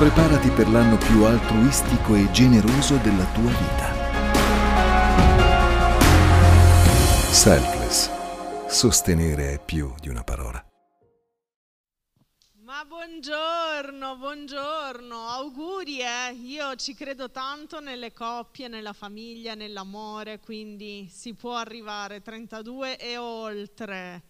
Preparati per l'anno più altruistico e generoso della tua vita. Selfless. Sostenere è più di una parola. Ma buongiorno, buongiorno, auguri eh. Io ci credo tanto nelle coppie, nella famiglia, nell'amore, quindi si può arrivare 32 e oltre.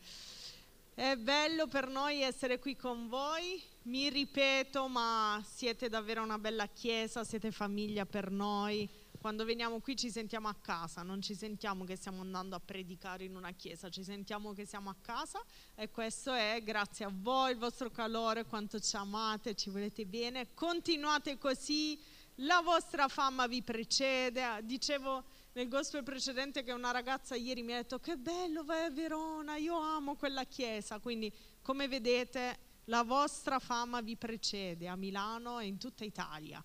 È bello per noi essere qui con voi, mi ripeto, ma siete davvero una bella chiesa, siete famiglia per noi. Quando veniamo qui ci sentiamo a casa, non ci sentiamo che stiamo andando a predicare in una chiesa, ci sentiamo che siamo a casa e questo è grazie a voi, il vostro calore, quanto ci amate, ci volete bene. Continuate così, la vostra fama vi precede. Dicevo nel gospel precedente che una ragazza ieri mi ha detto che bello vai a Verona, io amo quella chiesa, quindi come vedete la vostra fama vi precede a Milano e in tutta Italia.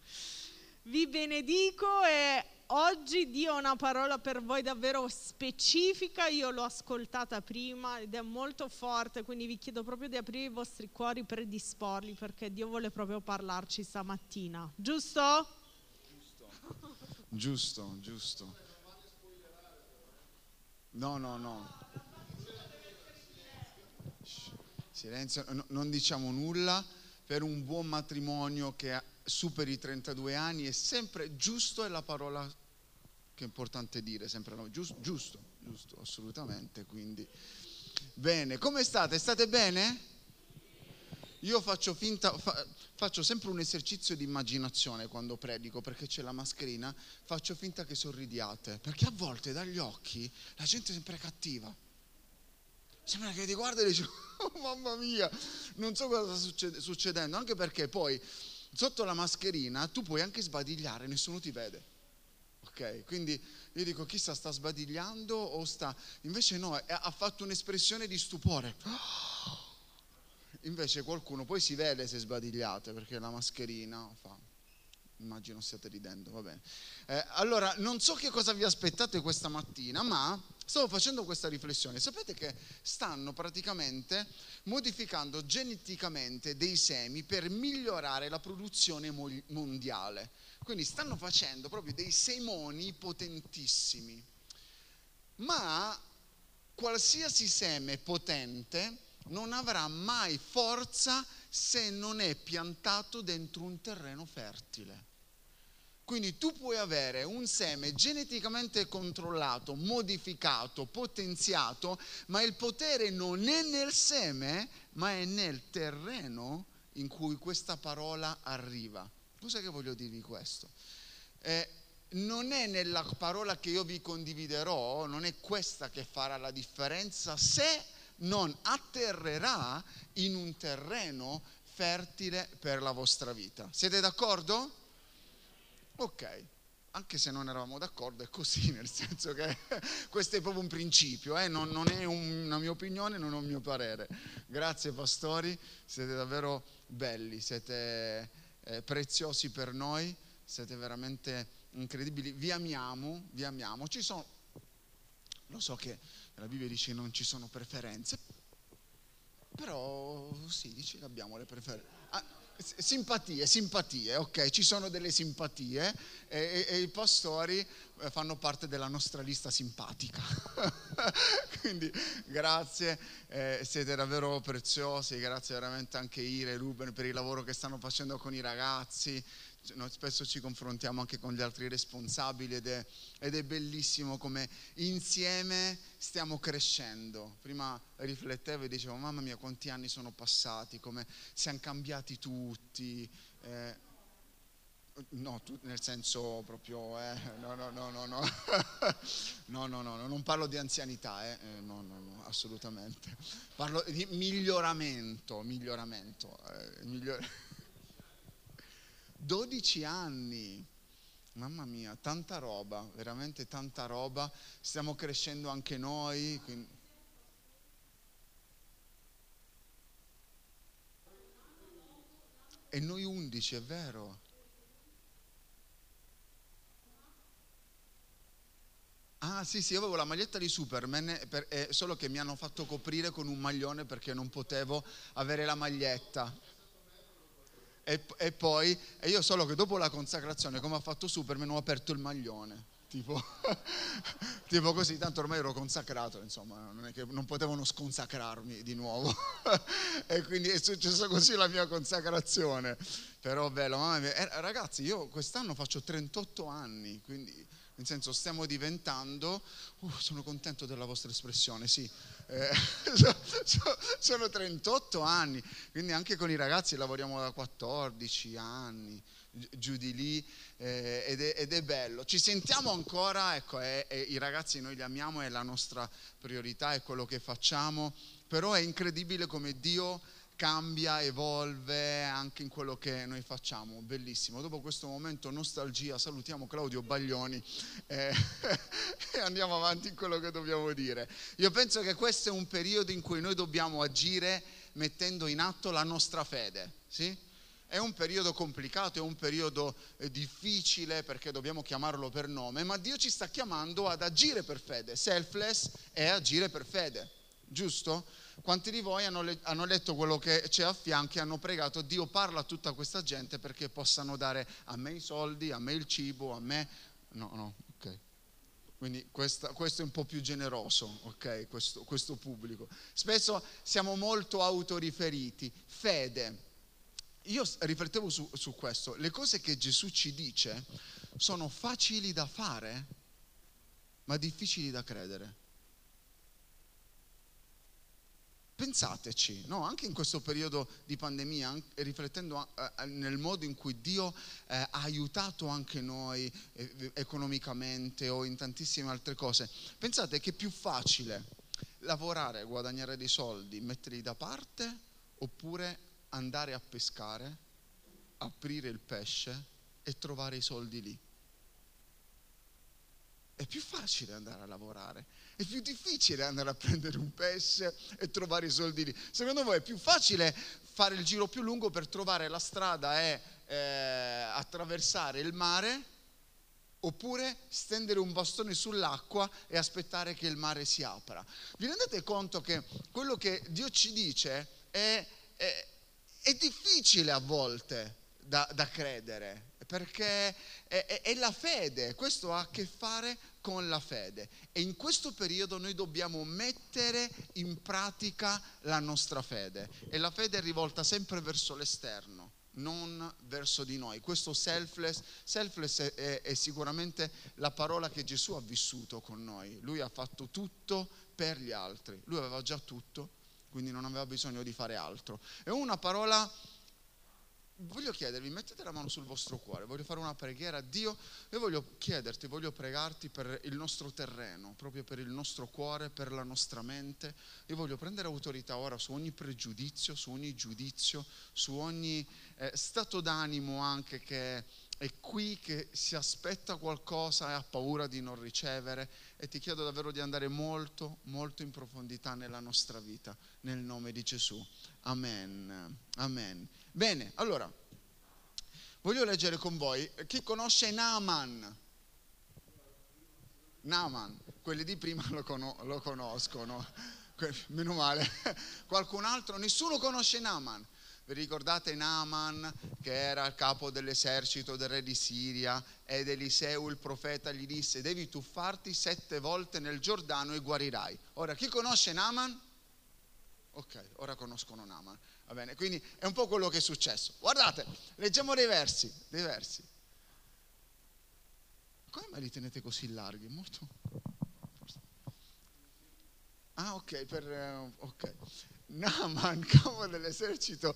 Vi benedico e oggi Dio ha una parola per voi davvero specifica, io l'ho ascoltata prima ed è molto forte, quindi vi chiedo proprio di aprire i vostri cuori, predisporli perché Dio vuole proprio parlarci stamattina, giusto? Giusto, giusto, giusto. No, no, no. Silenzio, no, non diciamo nulla. Per un buon matrimonio che superi i 32 anni è sempre giusto è la parola che è importante dire, sempre no, giusto, giusto, giusto, assolutamente. Quindi, bene, come state? State bene? Io faccio finta, fa, faccio sempre un esercizio di immaginazione quando predico perché c'è la mascherina, faccio finta che sorridiate, perché a volte dagli occhi la gente è sempre cattiva. Sembra che ti guarda e dici, oh, mamma mia, non so cosa sta succedendo, anche perché poi sotto la mascherina tu puoi anche sbadigliare, nessuno ti vede. Ok? Quindi io dico, chissà sta sbadigliando o sta... Invece no, ha fatto un'espressione di stupore. Invece qualcuno poi si vede se sbadigliate perché la mascherina fa. Immagino stiate ridendo, va bene. Eh, allora, non so che cosa vi aspettate questa mattina, ma stavo facendo questa riflessione. Sapete che stanno praticamente modificando geneticamente dei semi per migliorare la produzione mondiale. Quindi stanno facendo proprio dei semoni potentissimi. Ma qualsiasi seme potente non avrà mai forza se non è piantato dentro un terreno fertile. Quindi tu puoi avere un seme geneticamente controllato, modificato, potenziato, ma il potere non è nel seme, ma è nel terreno in cui questa parola arriva. Cos'è che voglio dirvi questo? Eh, non è nella parola che io vi condividerò, non è questa che farà la differenza se non atterrerà in un terreno fertile per la vostra vita. Siete d'accordo? Ok, anche se non eravamo d'accordo è così, nel senso che questo è proprio un principio, eh? non, non, è una mia opinione, non è un mio parere. Grazie pastori, siete davvero belli, siete eh, preziosi per noi, siete veramente incredibili, vi amiamo, vi amiamo. Ci sono, lo so che la Bibbia dice che non ci sono preferenze, però sì, dice che abbiamo le preferenze. Ah, simpatie, simpatie, ok, ci sono delle simpatie e, e, e, i pastori eh, fanno parte della nostra lista simpatica. Quindi grazie, eh, siete davvero preziosi, grazie veramente anche Ire e Ruben per il lavoro che stanno facendo con i ragazzi, noi spesso ci confrontiamo anche con gli altri responsabili ed è, ed è, bellissimo come insieme stiamo crescendo. Prima riflettevo e dicevo, mamma mia, quanti anni sono passati, come siamo cambiati tutti. Eh, no, tu, nel senso proprio, eh, no, no, no, no, no. no, no, no, non parlo di anzianità, eh, eh no, no, no, assolutamente. Parlo di miglioramento, miglioramento. Eh, miglior- 12 anni. Mamma mia, tanta roba, veramente tanta roba. Stiamo crescendo anche noi. Quindi... E noi 11, è vero. Ah sì sì, io avevo la maglietta di Superman, per, eh, solo che mi hanno fatto coprire con un maglione perché non potevo avere la maglietta. E, e poi, e io solo che dopo la consacrazione, come ha fatto Superman, ho aperto il maglione. Tipo, tipo, così, tanto ormai ero consacrato, insomma, non è che non potevano sconsacrarmi di nuovo. e quindi è successo così la mia consacrazione. Però bello, mamma mia. Eh, ragazzi, io quest'anno faccio 38 anni, quindi nel senso stiamo diventando, uh, sono contento della vostra espressione, sì, eh, sono 38 anni, quindi anche con i ragazzi lavoriamo da 14 anni, giù di lì, eh, ed, è, ed, è, bello. Ci sentiamo ancora, ecco, è, è, i ragazzi noi li amiamo, è la nostra priorità, è quello che facciamo, però è incredibile come Dio cambia, evolve anche in quello che noi facciamo. Bellissimo. Dopo questo momento nostalgia salutiamo Claudio Baglioni eh, e andiamo avanti in quello che dobbiamo dire. Io penso che questo è un periodo in cui noi dobbiamo agire mettendo in atto la nostra fede. Sì? È un periodo complicato, è un periodo eh, difficile perché dobbiamo chiamarlo per nome, ma Dio ci sta chiamando ad agire per fede. Selfless è agire per fede, giusto? Quanti di voi hanno, le- hanno, letto quello che c'è a fianco e hanno pregato Dio parla a tutta questa gente perché possano dare a me i soldi, a me il cibo, a me... No, no, ok. Quindi questa, questo è un po' più generoso, ok, questo, questo pubblico. Spesso siamo molto autoriferiti. Fede. Io riflettevo su, su questo. Le cose che Gesù ci dice sono facili da fare, ma difficili da credere. Pensateci, no? anche in questo periodo di pandemia, riflettendo eh, nel modo in cui Dio eh, ha aiutato anche noi eh, economicamente o in tantissime altre cose, pensate che è più facile lavorare, guadagnare dei soldi, metterli da parte oppure andare a pescare, aprire il pesce e trovare i soldi lì. È più facile andare a lavorare è più difficile andare a prendere un pesce e trovare i soldi lì. Secondo voi è più facile fare il giro più lungo per trovare la strada e eh, attraversare il mare oppure stendere un bastone sull'acqua e aspettare che il mare si apra? Vi rendete conto che quello che Dio ci dice è, è, è difficile a volte da, da credere perché è, è, è la fede, questo ha a che fare con la fede e in questo periodo noi dobbiamo mettere in pratica la nostra fede e la fede è rivolta sempre verso l'esterno non verso di noi. Questo selfless, selfless è, è, è, sicuramente la parola che Gesù ha vissuto con noi. Lui ha fatto tutto per gli altri. Lui aveva già tutto, quindi non aveva bisogno di fare altro. È una parola voglio chiedervi, mettete la mano sul vostro cuore, voglio fare una preghiera a Dio e voglio chiederti, voglio pregarti per il nostro terreno, proprio per il nostro cuore, per la nostra mente. Io voglio prendere autorità ora su ogni pregiudizio, su ogni giudizio, su ogni eh, stato d'animo anche che è qui, che si aspetta qualcosa e ha paura di non ricevere e ti chiedo davvero di andare molto, molto in profondità nella nostra vita, nel nome di Gesù. Amen. Amen. Bene, allora, voglio leggere con voi chi conosce Naaman. Naaman, quelli di prima lo, con- lo conoscono, meno male. Qualcun altro? Nessuno conosce Naaman. Vi ricordate Naaman che era il capo dell'esercito del re di Siria ed Eliseu il profeta gli disse devi tuffarti sette volte nel Giordano e guarirai. Ora chi conosce Naaman? Ok, ora conoscono Naaman. Va bene, quindi è un po' quello che è successo. Guardate, leggiamo dei versi, dei versi. Come mai li tenete così larghi? Molto... Ah, ok, per... Eh, ok. Naaman, capo dell'esercito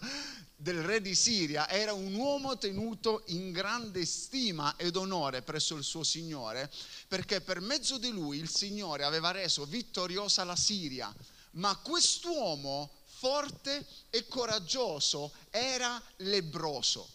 del re di Siria, era un uomo tenuto in grande stima ed onore presso il suo Signore, perché per mezzo di lui il Signore aveva reso vittoriosa la Siria. Ma quest'uomo forte e coraggioso, era lebroso.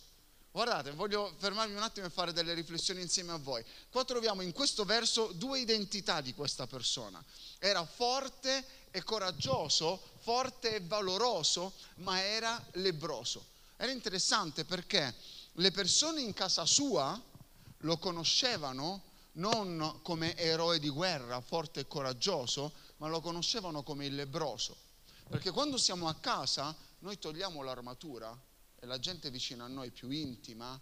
Guardate, voglio fermarmi un attimo e fare delle riflessioni insieme a voi. Qua troviamo in questo verso due identità di questa persona. Era forte e coraggioso, forte e valoroso, ma era lebroso. Era interessante perché le persone in casa sua lo conoscevano non come eroe di guerra, forte e coraggioso, ma lo conoscevano come il lebroso. Perché quando siamo a casa noi togliamo l'armatura e la gente vicino a noi più intima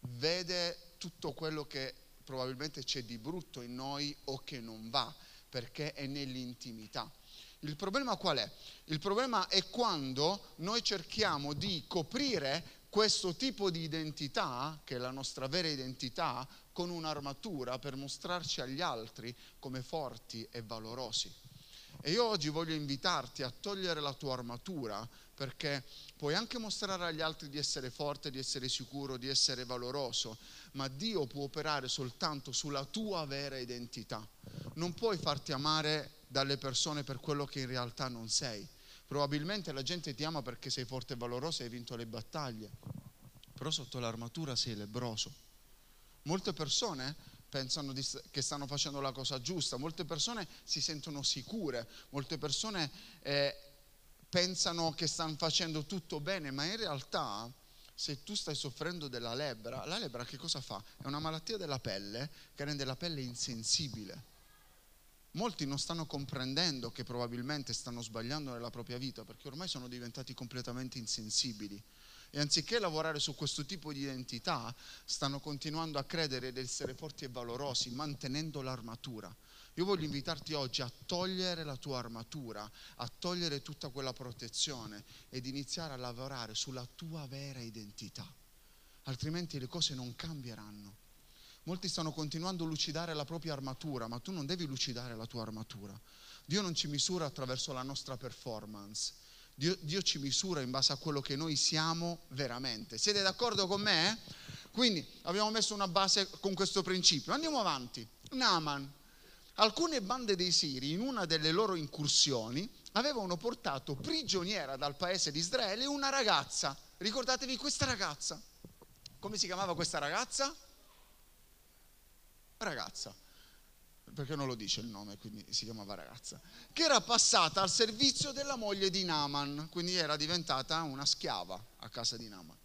vede tutto quello che probabilmente c'è di brutto in noi o che non va, perché è nell'intimità. Il problema qual è? Il problema è quando noi cerchiamo di coprire questo tipo di identità, che è la nostra vera identità, con un'armatura per mostrarci agli altri come forti e valorosi. E io oggi voglio invitarti a togliere la tua armatura perché puoi anche mostrare agli altri di essere forte, di essere sicuro, di essere valoroso, ma Dio può operare soltanto sulla tua vera identità. Non puoi farti amare dalle persone per quello che in realtà non sei. Probabilmente la gente ti ama perché sei forte e valoroso e hai vinto le battaglie, però sotto l'armatura sei lebroso. Molte persone pensano di, che stanno facendo la cosa giusta, molte persone si sentono sicure, molte persone eh, pensano che stanno facendo tutto bene, ma in realtà se tu stai soffrendo della lebbra, la lebbra che cosa fa? È una malattia della pelle che rende la pelle insensibile. Molti non stanno comprendendo che probabilmente stanno sbagliando nella propria vita perché ormai sono diventati completamente insensibili e anziché lavorare su questo tipo di identità stanno continuando a credere di essere forti e valorosi mantenendo l'armatura. Io voglio invitarti oggi a togliere la tua armatura, a togliere tutta quella protezione ed iniziare a lavorare sulla tua vera identità. Altrimenti le cose non cambieranno. Molti stanno continuando a lucidare la propria armatura, ma tu non devi lucidare la tua armatura. Dio non ci misura attraverso la nostra performance. Dio, Dio ci misura in base a quello che noi siamo veramente. Siete d'accordo con me? Quindi abbiamo messo una base con questo principio. Andiamo avanti. Naaman, alcune bande dei Siri in una delle loro incursioni avevano portato prigioniera dal paese di Israele una ragazza. Ricordatevi questa ragazza. Come si chiamava questa ragazza? Ragazza. Perché non lo dice il nome, quindi si chiamava ragazza. Che era passata al servizio della moglie di Naaman, quindi era diventata una schiava a casa di Naaman.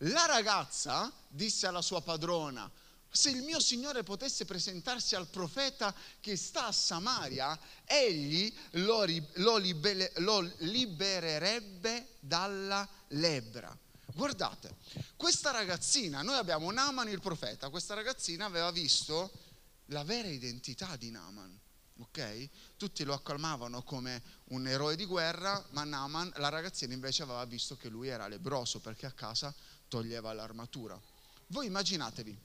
La ragazza disse alla sua padrona, se il mio Signore potesse presentarsi al profeta che sta a Samaria, egli lo, lo, libere, lo libererebbe dalla lebbra. Guardate, questa ragazzina, noi abbiamo Naaman il profeta, questa ragazzina aveva visto la vera identità di Naaman. ok? Tutti lo acclamavano come un eroe di guerra, ma Naaman, la ragazzina invece aveva visto che lui era lebroso perché a casa toglieva l'armatura. Voi immaginatevi,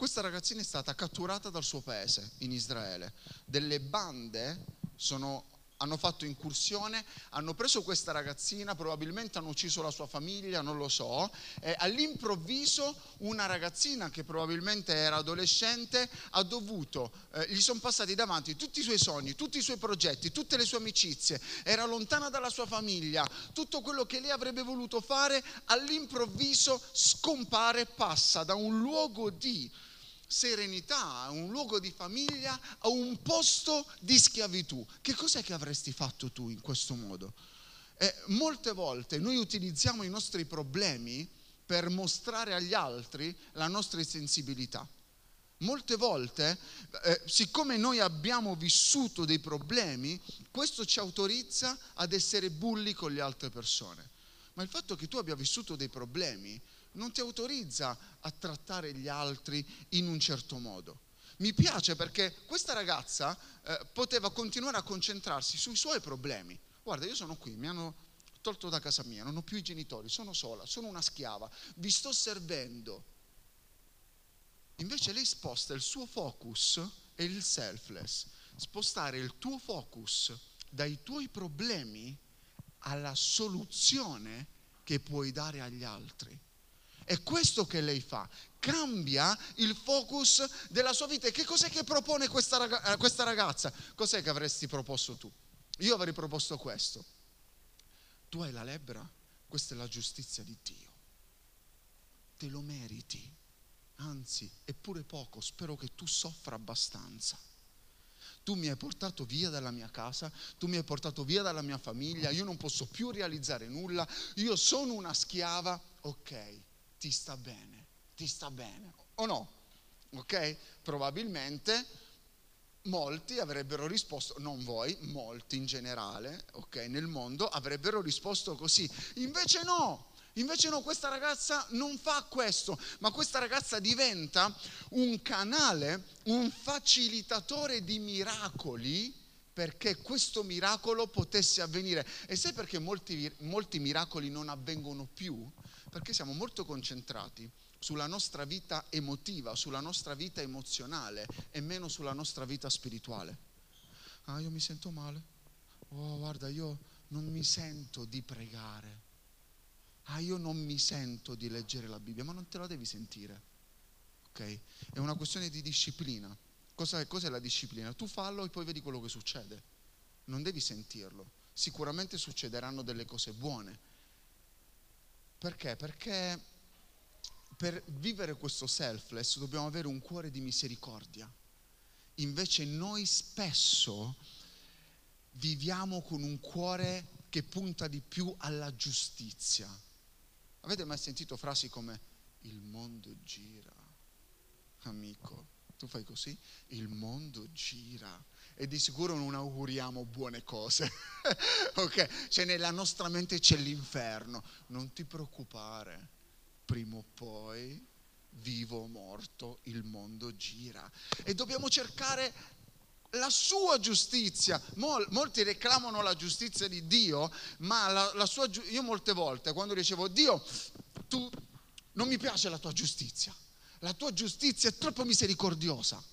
questa ragazzina è stata catturata dal suo paese, in Israele. Delle bande sono, hanno fatto incursione, hanno preso questa ragazzina, probabilmente hanno ucciso la sua famiglia, non lo so, e all'improvviso una ragazzina che probabilmente era adolescente ha dovuto, eh, gli sono passati davanti tutti i suoi sogni, tutti i suoi progetti, tutte le sue amicizie, era lontana dalla sua famiglia, tutto quello che lei avrebbe voluto fare all'improvviso scompare, passa da un luogo di serenità, a un luogo di famiglia, a un posto di schiavitù. Che cos'è che avresti fatto tu in questo modo? Eh, molte volte noi utilizziamo i nostri problemi per mostrare agli altri la nostra sensibilità. Molte volte, eh, siccome noi abbiamo vissuto dei problemi, questo ci autorizza ad essere bulli con le altre persone. Ma il fatto che tu abbia vissuto dei problemi non ti autorizza a trattare gli altri in un certo modo. Mi piace perché questa ragazza eh, poteva continuare a concentrarsi sui suoi problemi. Guarda, io sono qui, mi hanno tolto da casa mia, non ho più i genitori, sono sola, sono una schiava, vi sto servendo. Invece lei sposta il suo focus e il selfless, spostare il tuo focus dai tuoi problemi alla soluzione che puoi dare agli altri. È questo che lei fa, cambia il focus della sua vita. E che cos'è che propone questa, ragazza, questa ragazza? Cos'è che avresti proposto tu? Io avrei proposto questo. Tu hai la lebbra, questa è la giustizia di Dio. Te lo meriti. Anzi, eppure poco, spero che tu soffra abbastanza. Tu mi hai portato via dalla mia casa, tu mi hai portato via dalla mia famiglia, io non posso più realizzare nulla, io sono una schiava, ok ti sta bene, ti sta bene, o no? Ok? Probabilmente molti avrebbero risposto, non voi, molti in generale, ok, nel mondo avrebbero risposto così. Invece no, Invece no, questa ragazza non fa questo, ma questa ragazza diventa un canale, un facilitatore di miracoli perché questo miracolo potesse avvenire. E sai perché molti, molti miracoli non avvengono più? Perché siamo molto concentrati sulla nostra vita emotiva, sulla nostra vita emozionale e meno sulla nostra vita spirituale. Ah, io mi sento male. Oh, guarda, io non mi sento di pregare ah io non mi sento di leggere la Bibbia, ma non te la devi sentire, ok? È una questione di disciplina. Cosa, cos'è la disciplina? Tu fallo e poi vedi quello che succede, non devi sentirlo. Sicuramente succederanno delle cose buone. Perché? Perché per vivere questo selfless dobbiamo avere un cuore di misericordia. Invece noi spesso viviamo con un cuore che punta di più alla giustizia Avete mai sentito frasi come il mondo gira? Amico, tu fai così? Il mondo gira. E di sicuro non auguriamo buone cose. ok? Cioè nella nostra mente c'è l'inferno. Non ti preoccupare. Prima o poi, vivo o morto, il mondo gira. E dobbiamo cercare la sua giustizia. Mol, molti reclamano la giustizia di Dio, ma la, la sua, io molte volte quando dicevo Dio, tu non mi piace la tua giustizia, la tua giustizia è troppo misericordiosa.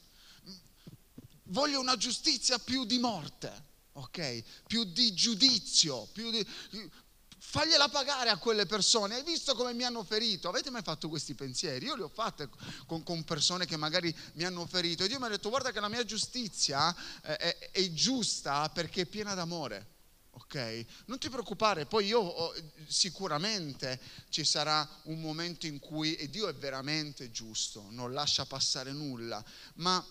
Voglio una giustizia più di morte, ok? Più di giudizio, più di, fagliela pagare a quelle persone. Hai visto come mi hanno ferito? Avete mai fatto questi pensieri? Io li ho fatti con, con, persone che magari mi hanno ferito e Dio mi ha detto guarda che la mia giustizia eh, è, è giusta perché è piena d'amore. Ok? Non ti preoccupare, poi io oh, sicuramente ci sarà un momento in cui e Dio è veramente giusto, non lascia passare nulla, ma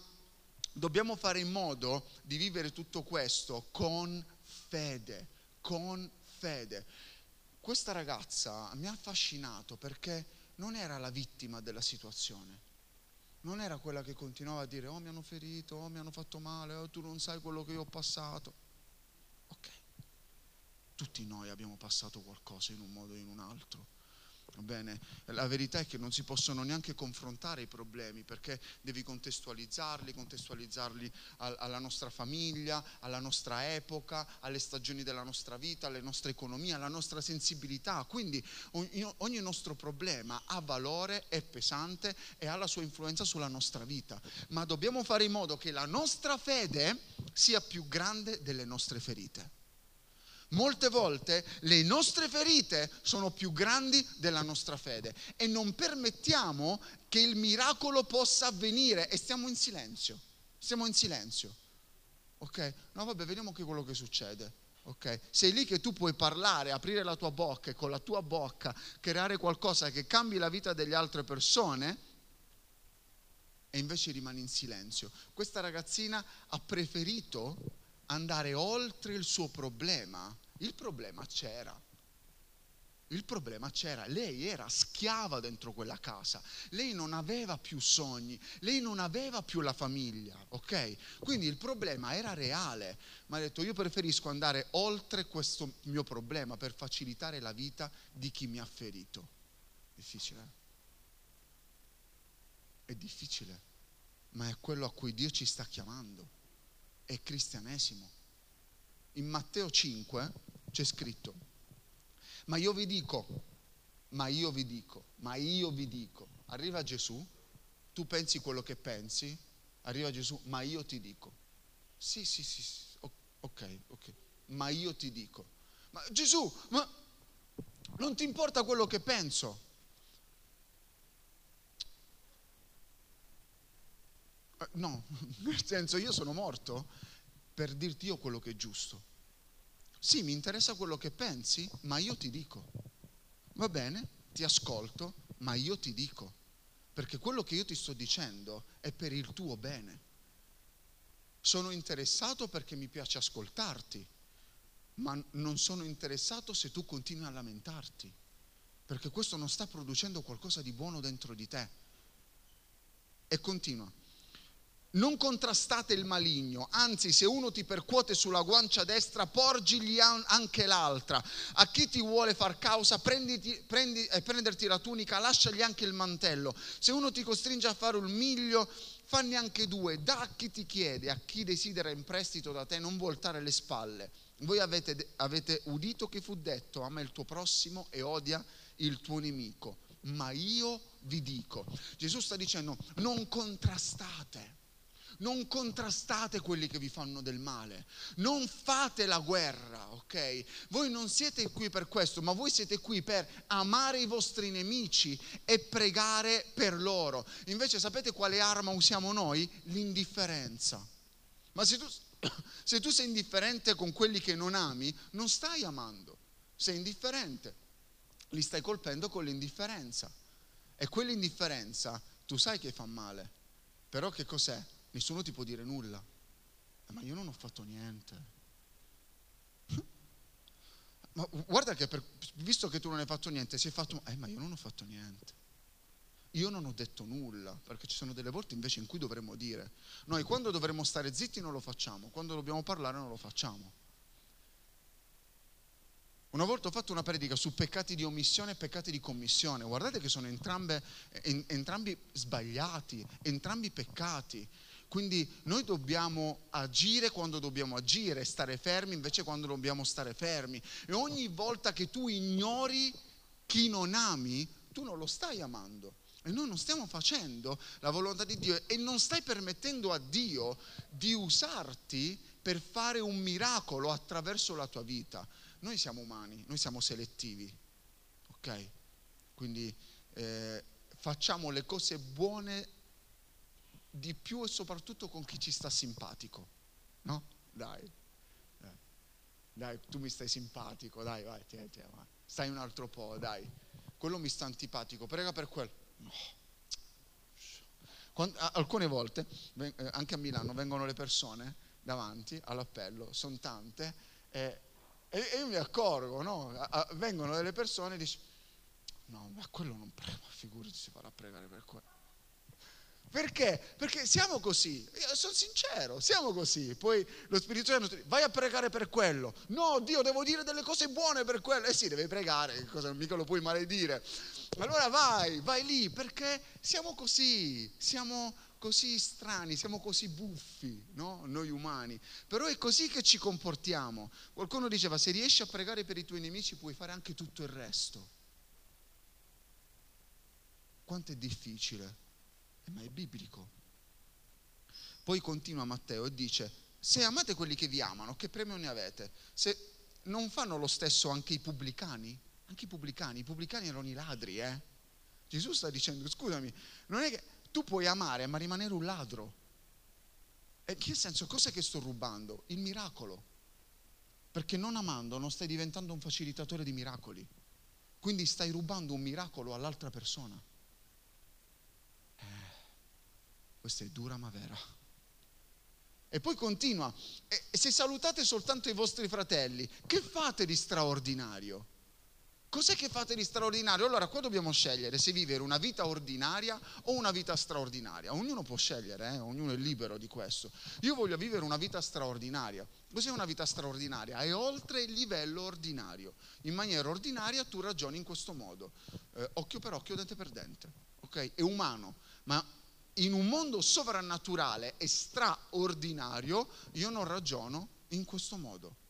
dobbiamo fare in modo di vivere tutto questo con fede, con fede questa ragazza mi ha affascinato perché non era la vittima della situazione, non era quella che continuava a dire oh mi hanno ferito, oh mi hanno fatto male, oh tu non sai quello che io ho passato. Ok, tutti noi abbiamo passato qualcosa in un modo o in un altro. Bene, la verità è che non si possono neanche confrontare i problemi perché devi contestualizzarli, contestualizzarli alla nostra famiglia, alla nostra epoca, alle stagioni della nostra vita, alle nostre economie, alla nostra sensibilità. Quindi ogni nostro problema ha valore, è pesante e ha la sua influenza sulla nostra vita. Ma dobbiamo fare in modo che la nostra fede sia più grande delle nostre ferite. Molte volte le nostre ferite sono più grandi della nostra fede e non permettiamo che il miracolo possa avvenire e stiamo in silenzio. Stiamo in silenzio. Ok? No, vabbè, vediamo che quello che succede. Ok? Sei lì che tu puoi parlare, aprire la tua bocca e con la tua bocca creare qualcosa che cambi la vita delle altre persone e invece rimani in silenzio. Questa ragazzina ha preferito andare oltre il suo problema. Il problema c'era. Il problema c'era, lei era schiava dentro quella casa, lei non aveva più sogni, lei non aveva più la famiglia, ok? Quindi il problema era reale, ma ha detto io preferisco andare oltre questo mio problema per facilitare la vita di chi mi ha ferito. Difficile? Eh? È difficile, ma è quello a cui Dio ci sta chiamando è cristianesimo. In Matteo 5 c'è scritto, ma io vi dico, ma io vi dico, ma io vi dico, arriva Gesù, tu pensi quello che pensi, arriva Gesù, ma io ti dico. Sì, sì, sì, sì. ok, ok, ma io ti dico. Ma Gesù, ma non ti importa quello che penso? No, nel senso io sono morto per dirti io quello che è giusto. Sì, mi interessa quello che pensi, ma io ti dico. Va bene, ti ascolto, ma io ti dico. Perché quello che io ti sto dicendo è per il tuo bene. Sono interessato perché mi piace ascoltarti, ma non sono interessato se tu continui a lamentarti. Perché questo non sta producendo qualcosa di buono dentro di te. E continua non contrastate il maligno, anzi se uno ti percuote sulla guancia destra, porgigli anche l'altra. A chi ti vuole far causa, prenditi, prendi, eh, prenderti la tunica, lasciagli anche il mantello. Se uno ti costringe a fare un miglio, fanne anche due. Da a chi ti chiede, a chi desidera in prestito da te, non voltare le spalle. Voi avete, avete udito che fu detto, ama il tuo prossimo e odia il tuo nemico. Ma io vi dico, Gesù sta dicendo, non contrastate non contrastate quelli che vi fanno del male, non fate la guerra, ok? Voi non siete qui per questo, ma voi siete qui per amare i vostri nemici e pregare per loro. Invece sapete quale arma usiamo noi? L'indifferenza. Ma se tu, se tu sei indifferente con quelli che non ami, non stai amando, sei indifferente, li stai colpendo con l'indifferenza. E quell'indifferenza tu sai che fa male, però che cos'è? Nessuno ti può dire nulla. Eh, ma io non ho fatto niente. Ma guarda che per, visto che tu non hai fatto niente, si è fatto... Eh, ma io non ho fatto niente. Io non ho detto nulla, perché ci sono delle volte invece in cui dovremmo dire. Noi quando dovremmo stare zitti non lo facciamo, quando dobbiamo parlare non lo facciamo. Una volta ho fatto una predica su peccati di omissione e peccati di commissione. Guardate che sono entrambe, entrambi sbagliati, entrambi peccati. Quindi noi dobbiamo agire quando dobbiamo agire, stare fermi invece quando dobbiamo stare fermi. E ogni volta che tu ignori chi non ami, tu non lo stai amando. E noi non stiamo facendo la volontà di Dio e non stai permettendo a Dio di usarti per fare un miracolo attraverso la tua vita. Noi siamo umani, noi siamo selettivi, ok? Quindi eh, facciamo le cose buone di più e soprattutto con chi ci sta simpatico. No? Dai. Dai, dai tu mi stai simpatico, dai, vai, tieni, tieni, vai. Stai un altro po', dai. Quello mi sta antipatico, prega per quello. No. Quando, alcune volte, eh, anche a Milano, vengono le persone davanti all'appello, sono tante, e, e, io mi accorgo, no? vengono delle persone e dici, no, ma quello non prega, figurati si farà pregare per quello. Perché? Perché siamo così, Io sono sincero, siamo così. Poi lo Spirito Santo dice, vai a pregare per quello. No, Dio, devo dire delle cose buone per quello. Eh sì, devi pregare, cosa, mica lo puoi maledire. Allora vai, vai lì, perché siamo così, siamo così strani, siamo così buffi, no? Noi umani. Però è così che ci comportiamo. Qualcuno diceva, se riesci a pregare per i tuoi nemici puoi fare anche tutto il resto. Quanto è difficile ma è biblico. Poi continua Matteo e dice, se amate quelli che vi amano, che premio ne avete? Se non fanno lo stesso anche i pubblicani? Anche i pubblicani, i pubblicani erano i ladri, eh? Gesù sta dicendo, scusami, non è che tu puoi amare ma rimanere un ladro. E che senso, cos'è che sto rubando? Il miracolo. Perché non amando non stai diventando un facilitatore di miracoli. Quindi stai rubando un miracolo all'altra persona. Questa è dura ma vera. E poi continua, e se salutate soltanto i vostri fratelli, che fate di straordinario? Cos'è che fate di straordinario? Allora qua dobbiamo scegliere se vivere una vita ordinaria o una vita straordinaria. Ognuno può scegliere, eh? ognuno è libero di questo. Io voglio vivere una vita straordinaria. Cos'è una vita straordinaria? È oltre il livello ordinario. In maniera ordinaria tu ragioni in questo modo, eh, occhio per occhio, dente per dente. Ok? È umano, ma in un mondo sovrannaturale e straordinario, io non ragiono in questo modo.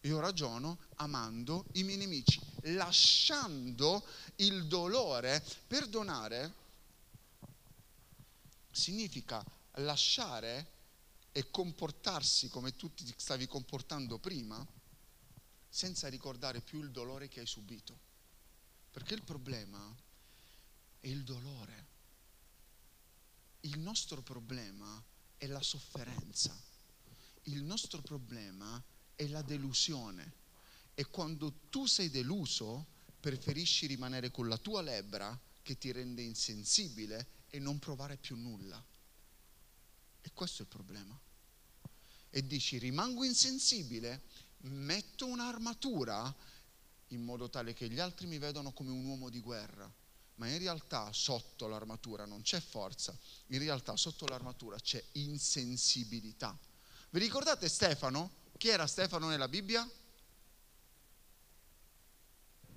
Io ragiono amando i miei nemici, lasciando il dolore. Perdonare significa lasciare e comportarsi come tu ti stavi comportando prima, senza ricordare più il dolore che hai subito. Perché il problema è il dolore il nostro problema è la sofferenza, il nostro problema è la delusione. E quando tu sei deluso, preferisci rimanere con la tua lebbra che ti rende insensibile e non provare più nulla. E questo è il problema. E dici, rimango insensibile, metto un'armatura in modo tale che gli altri mi vedano come un uomo di guerra ma in realtà sotto l'armatura non c'è forza, in realtà sotto l'armatura c'è insensibilità. Vi ricordate Stefano? Chi era Stefano nella Bibbia?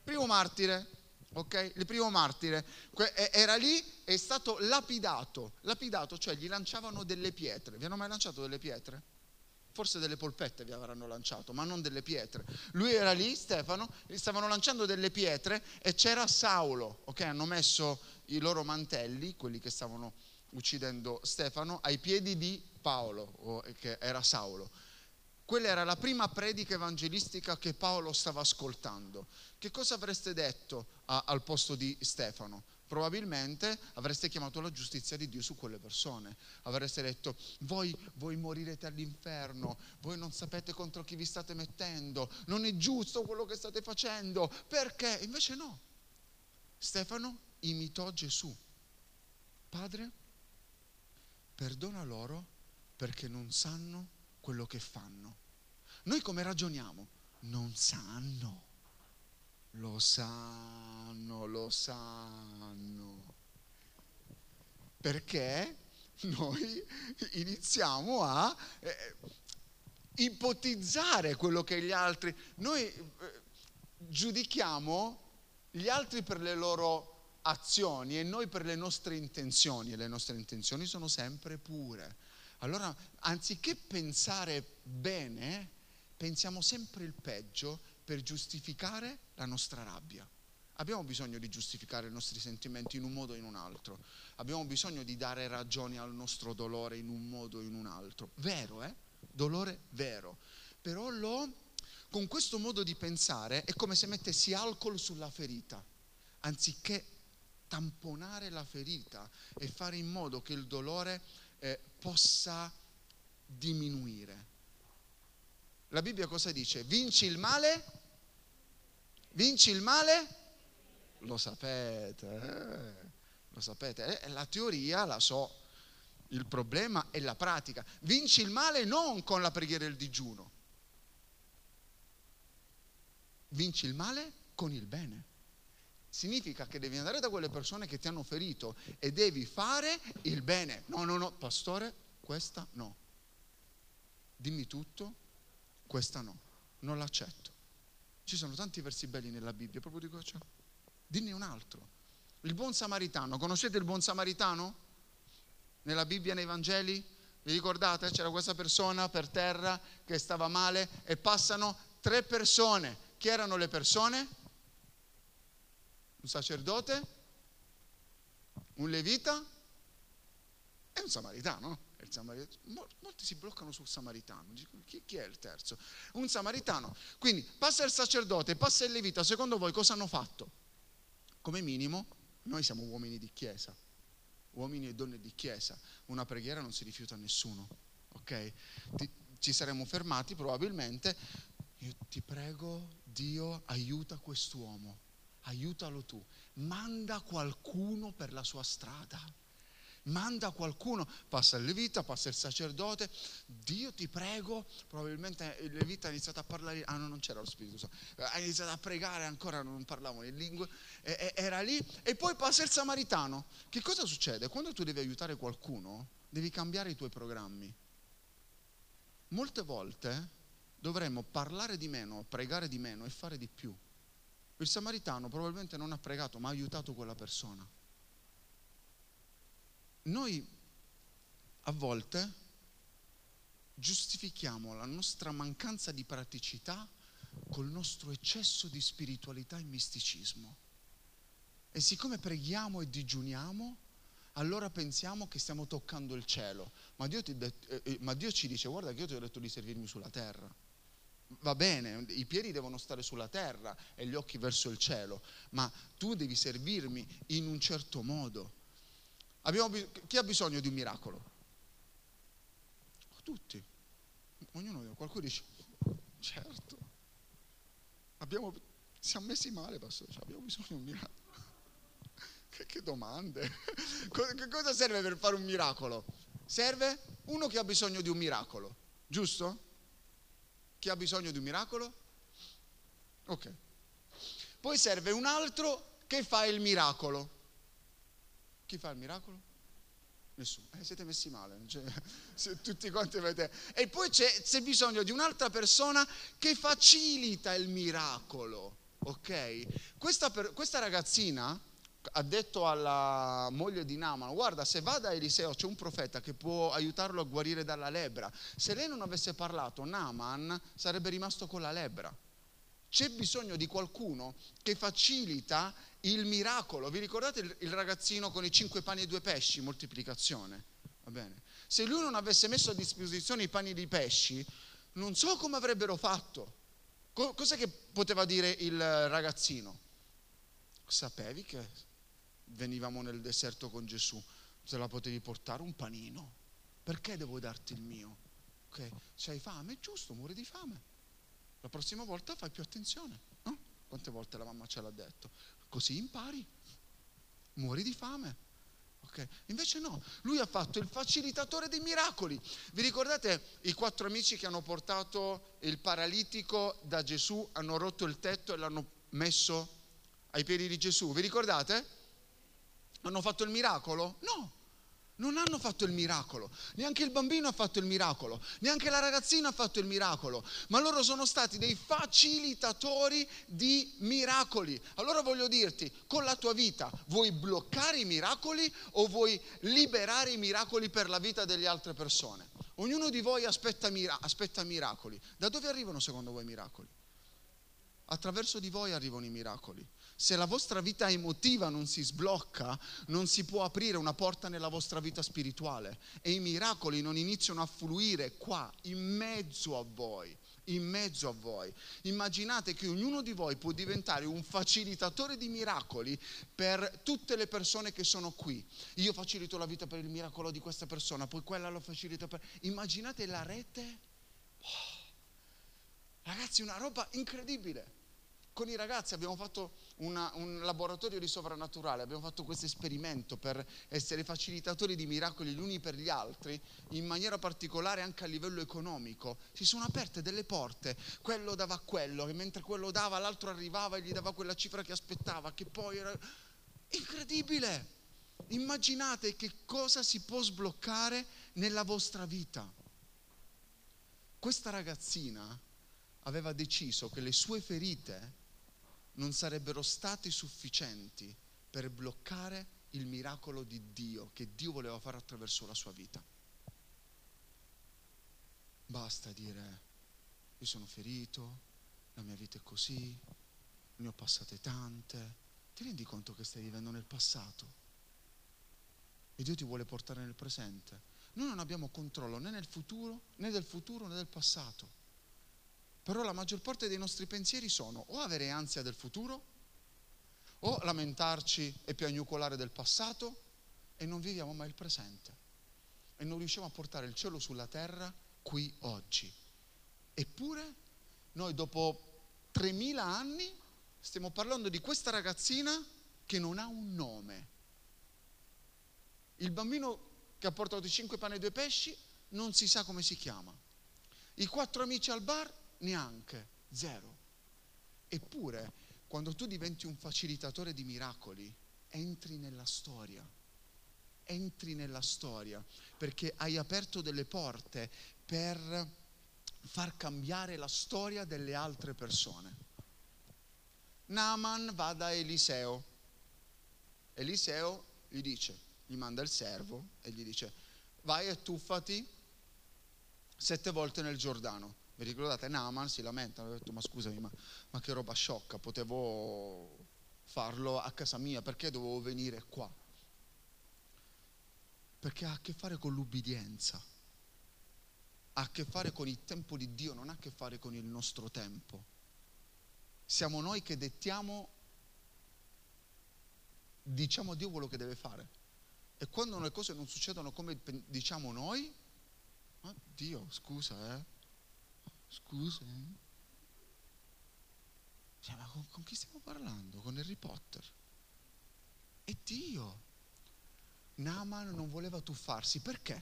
Primo martire, ok? Il primo martire era lì, è stato lapidato, lapidato, cioè gli lanciavano delle pietre. Vi hanno mai lanciato delle pietre? Forse delle polpette vi avranno lanciato, ma non delle pietre. Lui era lì, Stefano, gli stavano lanciando delle pietre e c'era Saulo, ok? Hanno messo i loro mantelli, quelli che stavano uccidendo Stefano, ai piedi di Paolo, che era Saulo. Quella era la prima predica evangelistica che Paolo stava ascoltando. Che cosa avreste detto a, al posto di Stefano? Probabilmente avreste chiamato la giustizia di Dio su quelle persone. Avreste detto, voi, voi morirete all'inferno, voi non sapete contro chi vi state mettendo, non è giusto quello che state facendo. Perché? Invece no. Stefano imitò Gesù. Padre, perdona loro perché non sanno quello che fanno. Noi come ragioniamo? Non sanno. Lo sanno, lo sanno. Perché noi iniziamo a eh, ipotizzare quello che gli altri... Noi eh, giudichiamo gli altri per le loro azioni e noi per le nostre intenzioni e le nostre intenzioni sono sempre pure. Allora, anziché pensare bene, pensiamo sempre il peggio per giustificare la nostra rabbia. Abbiamo bisogno di giustificare i nostri sentimenti in un modo o in un altro. Abbiamo bisogno di dare ragioni al nostro dolore in un modo o in un altro. Vero, eh? Dolore vero. Però lo, con questo modo di pensare è come se mettessi alcol sulla ferita. Anziché tamponare la ferita e fare in modo che il dolore eh, possa diminuire. La Bibbia cosa dice? Vinci il male? Vinci il male? Lo sapete, eh? lo sapete. Eh, la teoria la so, il problema è la pratica. Vinci il male non con la preghiera e il digiuno. Vinci il male con il bene. Significa che devi andare da quelle persone che ti hanno ferito e devi fare il bene. No, no, no, pastore, questa no. Dimmi tutto, questa no. Non l'accetto. Ci sono tanti versi belli nella Bibbia, proprio dico, cioè, dimmi un altro. Il buon samaritano, conoscete il buon samaritano? Nella Bibbia, nei Vangeli? Vi ricordate? C'era questa persona per terra che stava male e passano tre persone. Chi erano le persone? un sacerdote, un levita e un samaritano. Samaritano. Molti si bloccano sul samaritano, chi, chi è il terzo? Un samaritano. Quindi passa il sacerdote, passa il levita, secondo voi cosa hanno fatto? Come minimo, noi siamo uomini di chiesa, uomini e donne di chiesa, una preghiera non si rifiuta a nessuno, ok? Ti, ci saremmo fermati probabilmente, io ti prego Dio aiuta quest'uomo aiutalo tu, manda qualcuno per la sua strada. Manda qualcuno, passa il levita, passa il sacerdote, Dio ti prego, probabilmente il levita ha iniziato a parlare, ah no, non c'era lo Spirito Santo, ha iniziato a pregare, ancora non parlavano in lingue, e, e, era lì, e poi passa il samaritano. Che cosa succede? Quando tu devi aiutare qualcuno, devi cambiare i tuoi programmi. Molte volte dovremmo parlare di meno, pregare di meno e fare di più. Il samaritano probabilmente non ha pregato, ma ha aiutato quella persona. Noi a volte giustifichiamo la nostra mancanza di praticità col nostro eccesso di spiritualità e misticismo. E siccome preghiamo e digiuniamo, allora pensiamo che stiamo toccando il cielo. Ma Dio, ti, eh, eh, ma Dio ci dice, guarda che io ti ho detto di servirmi sulla terra va bene, i piedi devono stare sulla terra e gli occhi verso il cielo, ma tu devi servirmi in un certo modo. Abbiamo, chi ha bisogno di un miracolo? Tutti. Ognuno, qualcuno dice, certo. Abbiamo, siamo messi male, pastore, cioè abbiamo bisogno di un miracolo. Che, che domande? Che cosa serve per fare un miracolo? Serve uno che ha bisogno di un miracolo, giusto? Chi ha bisogno di un miracolo? Ok. Poi serve un altro che fa il miracolo. Chi fa il miracolo? Nessuno. Eh, siete messi male. Cioè, tutti quanti avete... E poi c'è, c'è bisogno di un'altra persona che facilita il miracolo. Ok? Questa, per, questa ragazzina ha detto alla moglie di Naaman, guarda se va da Eliseo c'è un profeta che può aiutarlo a guarire dalla lebbra. Se lei non avesse parlato, Naaman sarebbe rimasto con la lebbra. C'è bisogno di qualcuno che facilita il miracolo. Vi ricordate il, ragazzino con i cinque pani e due pesci, moltiplicazione? Va bene. Se lui non avesse messo a disposizione i pani e i pesci, non so come avrebbero fatto. Cos'è che poteva dire il ragazzino? Sapevi che venivamo nel deserto con Gesù, se la potevi portare un panino. Perché devo darti il mio? Ok, se hai fame, è giusto, muori di fame. La prossima volta fai più attenzione. No? Quante volte la mamma ce l'ha detto? Così impari. Muori di fame. Okay. Invece no, lui ha fatto il facilitatore dei miracoli. Vi ricordate i quattro amici che hanno portato il paralitico da Gesù, hanno rotto il tetto e l'hanno messo ai piedi di Gesù? Vi ricordate? Hanno fatto il miracolo? No, non hanno fatto il miracolo, neanche il bambino ha fatto il miracolo, neanche la ragazzina ha fatto il miracolo, ma loro sono stati dei facilitatori di miracoli. Allora voglio dirti, con la tua vita vuoi bloccare i miracoli o vuoi liberare i miracoli per la vita delle altre persone? Ognuno di voi aspetta, aspetta miracoli. Da dove arrivano secondo voi i miracoli? Attraverso di voi arrivano i miracoli. Se la vostra vita emotiva non si sblocca, non si può aprire una porta nella vostra vita spirituale e i miracoli non iniziano a fluire qua, in mezzo a voi in mezzo a voi. Immaginate che ognuno di voi può diventare un facilitatore di miracoli per tutte le persone che sono qui. Io facilito la vita per il miracolo di questa persona, poi quella lo facilita per... Immaginate la rete. Oh. Ragazzi, una roba incredibile con i ragazzi abbiamo fatto una, un laboratorio di sovrannaturale, abbiamo fatto questo esperimento per essere facilitatori di miracoli gli uni per gli altri, in maniera particolare anche a livello economico. Si sono aperte delle porte, quello dava a quello e mentre quello dava l'altro arrivava e gli dava quella cifra che aspettava, che poi era incredibile. Immaginate che cosa si può sbloccare nella vostra vita. Questa ragazzina aveva deciso che le sue ferite non sarebbero stati sufficienti per bloccare il miracolo di Dio che Dio voleva fare attraverso la sua vita. Basta dire, io sono ferito, la mia vita è così, ne ho passate tante. Ti rendi conto che stai vivendo nel passato? E Dio ti vuole portare nel presente. Noi non abbiamo controllo né nel futuro, né del futuro, né del passato. Però la maggior parte dei nostri pensieri sono o avere ansia del futuro, o lamentarci e piagnucolare del passato e non viviamo mai il presente. E non riusciamo a portare il cielo sulla terra qui oggi. Eppure noi dopo 3000 anni stiamo parlando di questa ragazzina che non ha un nome. Il bambino che ha portato i cinque pani e due pesci non si sa come si chiama. I quattro amici al bar neanche, zero. Eppure, quando tu diventi un facilitatore di miracoli, entri nella storia. Entri nella storia perché hai aperto delle porte per far cambiare la storia delle altre persone. Naaman va da Eliseo. Eliseo gli dice, gli manda il servo e gli dice, vai e tuffati sette volte nel Giordano. Vi ricordate? Naaman si lamenta, ha detto ma scusami, ma, ma che roba sciocca, potevo farlo a casa mia, perché dovevo venire qua? Perché ha a che fare con l'ubbidienza, ha a che fare con il tempo di Dio, non ha a che fare con il nostro tempo. Siamo noi che dettiamo, diciamo a Dio quello che deve fare. E quando le cose non succedono come diciamo noi, ah, Dio, scusa, eh, Scusa? Eh? Cioè, ma con, con chi stiamo parlando? Con Harry Potter? È Dio. Naaman non voleva tuffarsi. Perché?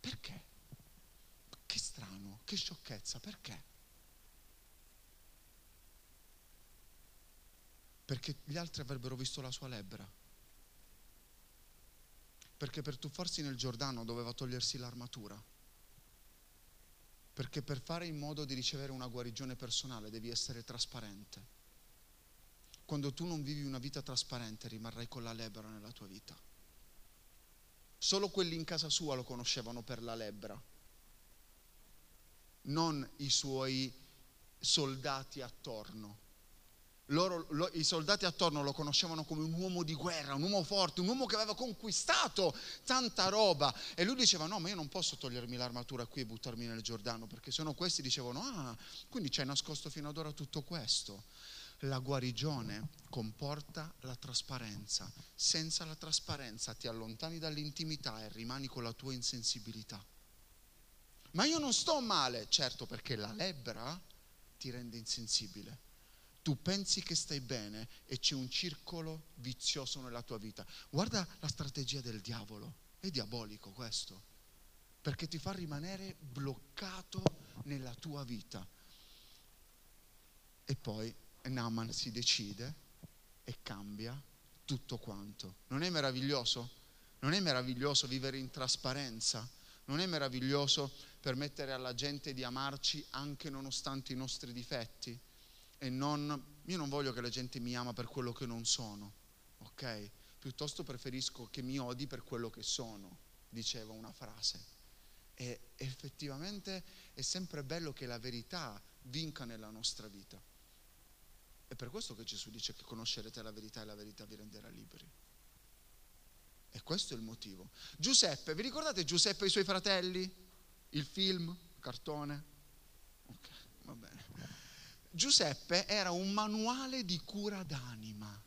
Perché? Che strano, che sciocchezza, perché? Perché gli altri avrebbero visto la sua lebbra. Perché per tuffarsi nel Giordano doveva togliersi l'armatura. Perché per fare in modo di ricevere una guarigione personale devi essere trasparente. Quando tu non vivi una vita trasparente rimarrai con la lebbra nella tua vita. Solo quelli in casa sua lo conoscevano per la lebbra, non i suoi soldati attorno. Loro, lo, I soldati attorno lo conoscevano come un uomo di guerra, un uomo forte, un uomo che aveva conquistato tanta roba. E lui diceva: No, ma io non posso togliermi l'armatura qui e buttarmi nel Giordano, perché se no questi dicevano: Ah, quindi ci hai nascosto fino ad ora tutto questo. La guarigione comporta la trasparenza. Senza la trasparenza ti allontani dall'intimità e rimani con la tua insensibilità. Ma io non sto male, certo perché la lebbra ti rende insensibile. Tu pensi che stai bene e c'è un circolo vizioso nella tua vita. Guarda la strategia del diavolo, è diabolico questo, perché ti fa rimanere bloccato nella tua vita. E poi Naaman si decide e cambia tutto quanto. Non è meraviglioso? Non è meraviglioso vivere in trasparenza? Non è meraviglioso permettere alla gente di amarci anche nonostante i nostri difetti? E non, io non voglio che la gente mi ama per quello che non sono, ok? Piuttosto preferisco che mi odi per quello che sono, diceva una frase. E effettivamente è sempre bello che la verità vinca nella nostra vita. È per questo che Gesù dice che conoscerete la verità e la verità vi renderà liberi. E questo è il motivo. Giuseppe, vi ricordate Giuseppe e i suoi fratelli? Il film, il cartone? Ok, va bene. Giuseppe era un manuale di cura d'anima.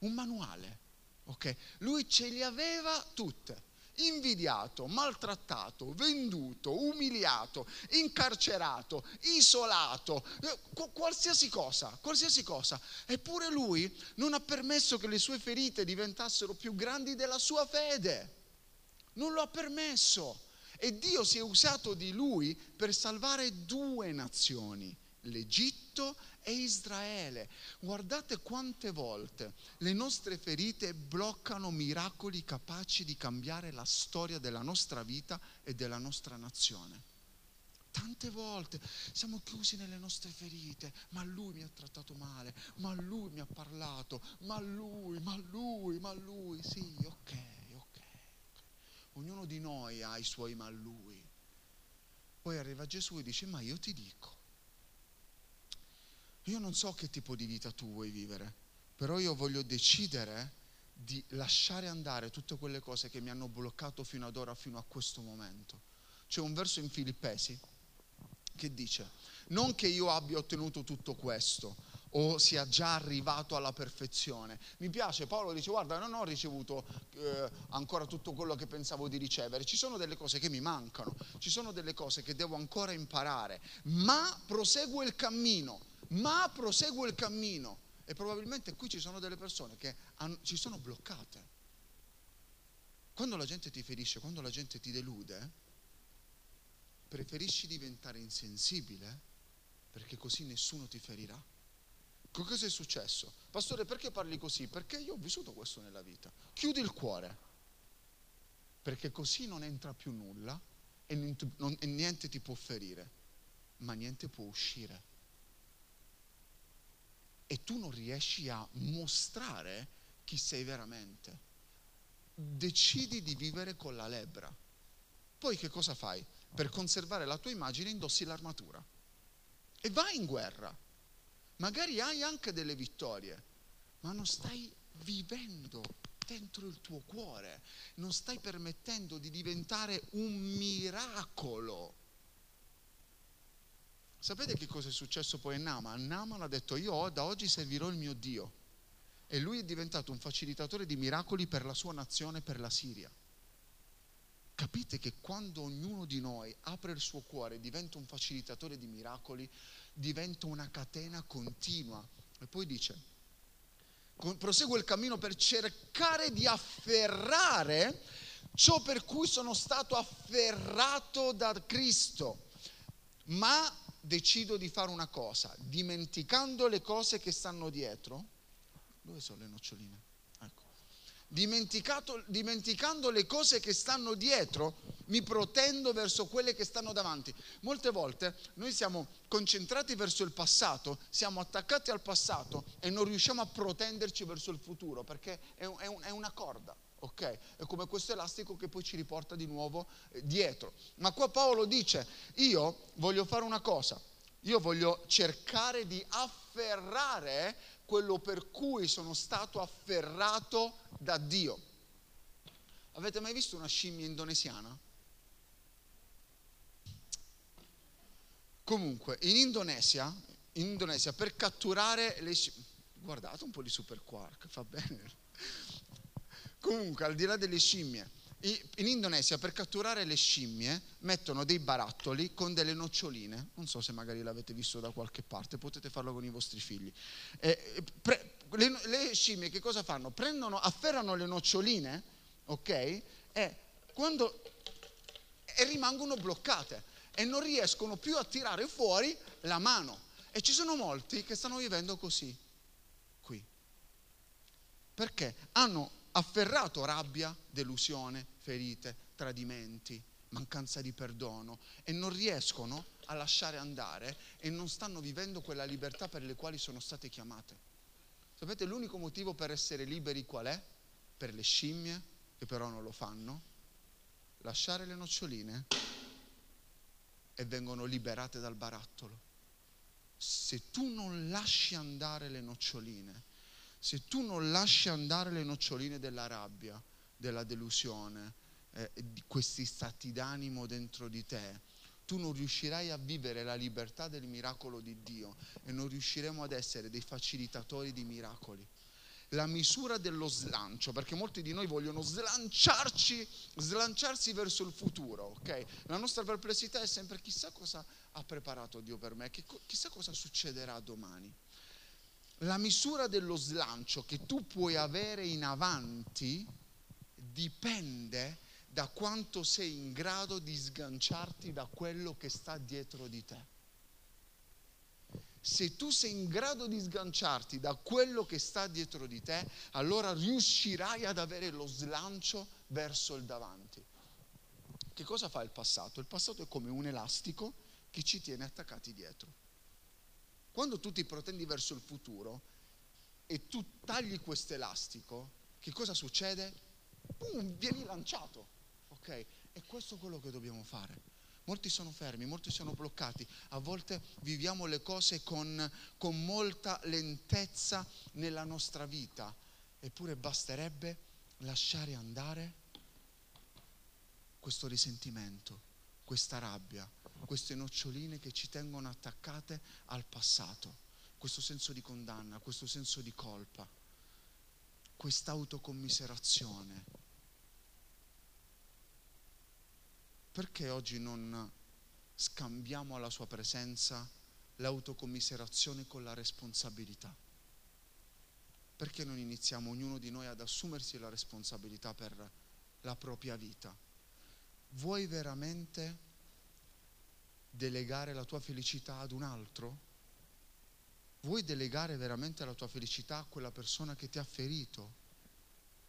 Un manuale. Ok? Lui ce li aveva tutte invidiato, maltrattato, venduto, umiliato, incarcerato, isolato, eh, qualsiasi cosa, qualsiasi cosa. Eppure lui non ha permesso che le sue ferite diventassero più grandi della sua fede. Non lo ha permesso. E Dio si è usato di lui per salvare due nazioni, l'Egitto e Israele. Guardate quante volte le nostre ferite bloccano miracoli capaci di cambiare la storia della nostra vita e della nostra nazione. Tante volte siamo chiusi nelle nostre ferite, ma lui mi ha trattato male, ma lui mi ha parlato, ma lui, ma lui, ma lui, sì, ok, ok. Ognuno di noi ha i suoi ma lui. Poi arriva Gesù e dice, ma io ti dico, io non so che tipo di vita tu vuoi vivere, però io voglio decidere di lasciare andare tutte quelle cose che mi hanno bloccato fino ad ora, fino a questo momento. C'è un verso in Filippesi che dice, non che io abbia ottenuto tutto questo o sia già arrivato alla perfezione. Mi piace, Paolo dice, guarda, non ho ricevuto eh, ancora tutto quello che pensavo di ricevere, ci sono delle cose che mi mancano, ci sono delle cose che devo ancora imparare, ma proseguo il cammino ma proseguo il cammino. E probabilmente qui ci sono delle persone che hanno, ci sono bloccate. Quando la gente ti ferisce, quando la gente ti delude, preferisci diventare insensibile perché così nessuno ti ferirà. Cosa è successo? Pastore, perché parli così? Perché io ho vissuto questo nella vita. Chiudi il cuore, perché così non entra più nulla e niente ti può ferire, ma niente può uscire e tu non riesci a mostrare chi sei veramente. Decidi di vivere con la lebbra. Poi che cosa fai? Per conservare la tua immagine indossi l'armatura e vai in guerra. Magari hai anche delle vittorie, ma non stai vivendo dentro il tuo cuore, non stai permettendo di diventare un miracolo Sapete che cosa è successo poi a Naaman? Naaman ha detto io da oggi servirò il mio Dio e lui è diventato un facilitatore di miracoli per la sua nazione, per la Siria. Capite che quando ognuno di noi apre il suo cuore diventa un facilitatore di miracoli, diventa una catena continua. E poi dice, proseguo il cammino per cercare di afferrare ciò per cui sono stato afferrato da Cristo. Ma decido di fare una cosa, dimenticando le cose che stanno dietro. Dove sono le noccioline? Ecco. dimenticando le cose che stanno dietro, mi protendo verso quelle che stanno davanti. Molte volte noi siamo concentrati verso il passato, siamo attaccati al passato e non riusciamo a protenderci verso il futuro perché è, è, un, è una corda. Ok? È come questo elastico che poi ci riporta di nuovo eh, dietro. Ma qua Paolo dice, io voglio fare una cosa, io voglio cercare di afferrare quello per cui sono stato afferrato da Dio. Avete mai visto una scimmia indonesiana? Comunque, in Indonesia, in Indonesia per catturare le scimmie, guardate un po' di super quark, fa bene. Comunque, al di là delle scimmie, in Indonesia per catturare le scimmie mettono dei barattoli con delle noccioline, non so se magari l'avete visto da qualche parte, potete farlo con i vostri figli. E, pre, le, le, scimmie che cosa fanno? Prendono, afferrano le noccioline, ok? E, quando, e rimangono bloccate e non riescono più a tirare fuori la mano. E ci sono molti che stanno vivendo così, qui. Perché hanno afferrato rabbia, delusione, ferite, tradimenti, mancanza di perdono e non riescono a lasciare andare e non stanno vivendo quella libertà per le quali sono state chiamate. Sapete l'unico motivo per essere liberi qual è? Per le scimmie, che però non lo fanno, lasciare le noccioline e vengono liberate dal barattolo. Se tu non lasci andare le noccioline, se tu non lasci andare le noccioline della rabbia, della delusione, eh, questi stati d'animo dentro di te, tu non riuscirai a vivere la libertà del miracolo di Dio e non riusciremo ad essere dei facilitatori di miracoli la misura dello slancio, perché molti di noi vogliono slanciarci, slanciarsi verso il futuro, ok? La nostra perplessità è sempre chissà cosa ha preparato Dio per me, chissà cosa succederà domani. La misura dello slancio che tu puoi avere in avanti dipende da quanto sei in grado di sganciarti da quello che sta dietro di te se tu sei in grado di sganciarti da quello che sta dietro di te, allora riuscirai ad avere lo slancio verso il davanti. Che cosa fa il passato? Il passato è come un elastico che ci tiene attaccati dietro. Quando tu ti protendi verso il futuro e tu tagli questo elastico, che cosa succede? Pum, vieni lanciato. Ok? E questo è quello che dobbiamo fare Molti sono fermi, molti sono bloccati. A volte viviamo le cose con, con molta lentezza nella nostra vita. Eppure basterebbe lasciare andare questo risentimento, questa rabbia, queste noccioline che ci tengono attaccate al passato, questo senso di condanna, questo senso di colpa, questa autocommiserazione perché oggi non scambiamo alla sua presenza l'autocommiserazione con la responsabilità? Perché non iniziamo ognuno di noi ad assumersi la responsabilità per la propria vita? Vuoi veramente delegare la tua felicità ad un altro? Vuoi delegare veramente la tua felicità a quella persona che ti ha ferito?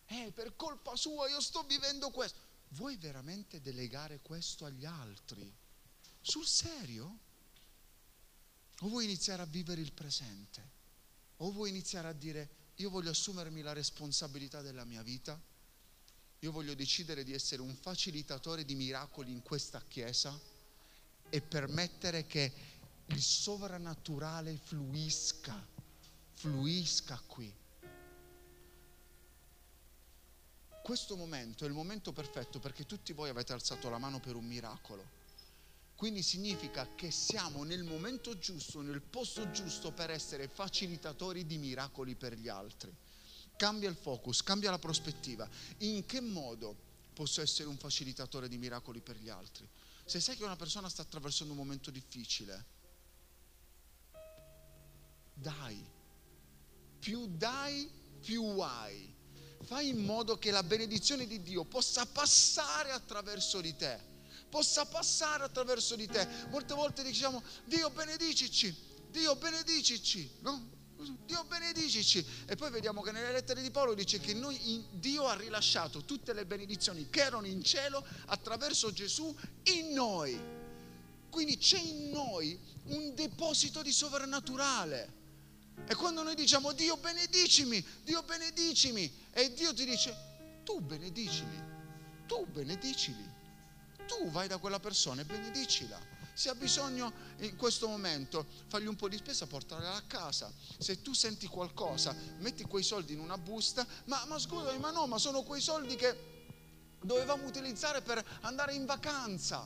Eh, per colpa sua io sto vivendo questo vuoi veramente delegare questo agli altri? Sul serio? O vuoi iniziare a vivere il presente? O vuoi iniziare a dire io voglio assumermi la responsabilità della mia vita? Io voglio decidere di essere un facilitatore di miracoli in questa chiesa e permettere che il sovrannaturale fluisca, fluisca qui questo momento è il momento perfetto perché tutti voi avete alzato la mano per un miracolo. Quindi significa che siamo nel momento giusto, nel posto giusto per essere facilitatori di miracoli per gli altri. Cambia il focus, cambia la prospettiva. In che modo posso essere un facilitatore di miracoli per gli altri? Se sai che una persona sta attraversando un momento difficile, dai. Più dai, più hai fai in modo che la benedizione di Dio possa passare attraverso di te, possa passare attraverso di te. Molte volte diciamo, Dio benedicici, Dio benedicici, no? Dio benedicici. E poi vediamo che nelle lettere di Paolo dice che noi, Dio ha rilasciato tutte le benedizioni che erano in cielo attraverso Gesù in noi. Quindi c'è in noi un deposito di sovrannaturale. E quando noi diciamo Dio benedicimi, Dio benedicimi, e Dio ti dice tu benedicili, tu benedicili, tu vai da quella persona e benedicila. Se ha bisogno in questo momento, fagli un po' di spesa, portala a casa. Se tu senti qualcosa, metti quei soldi in una busta, ma, ma scusami, ma no, ma sono quei soldi che dovevamo utilizzare per andare in vacanza.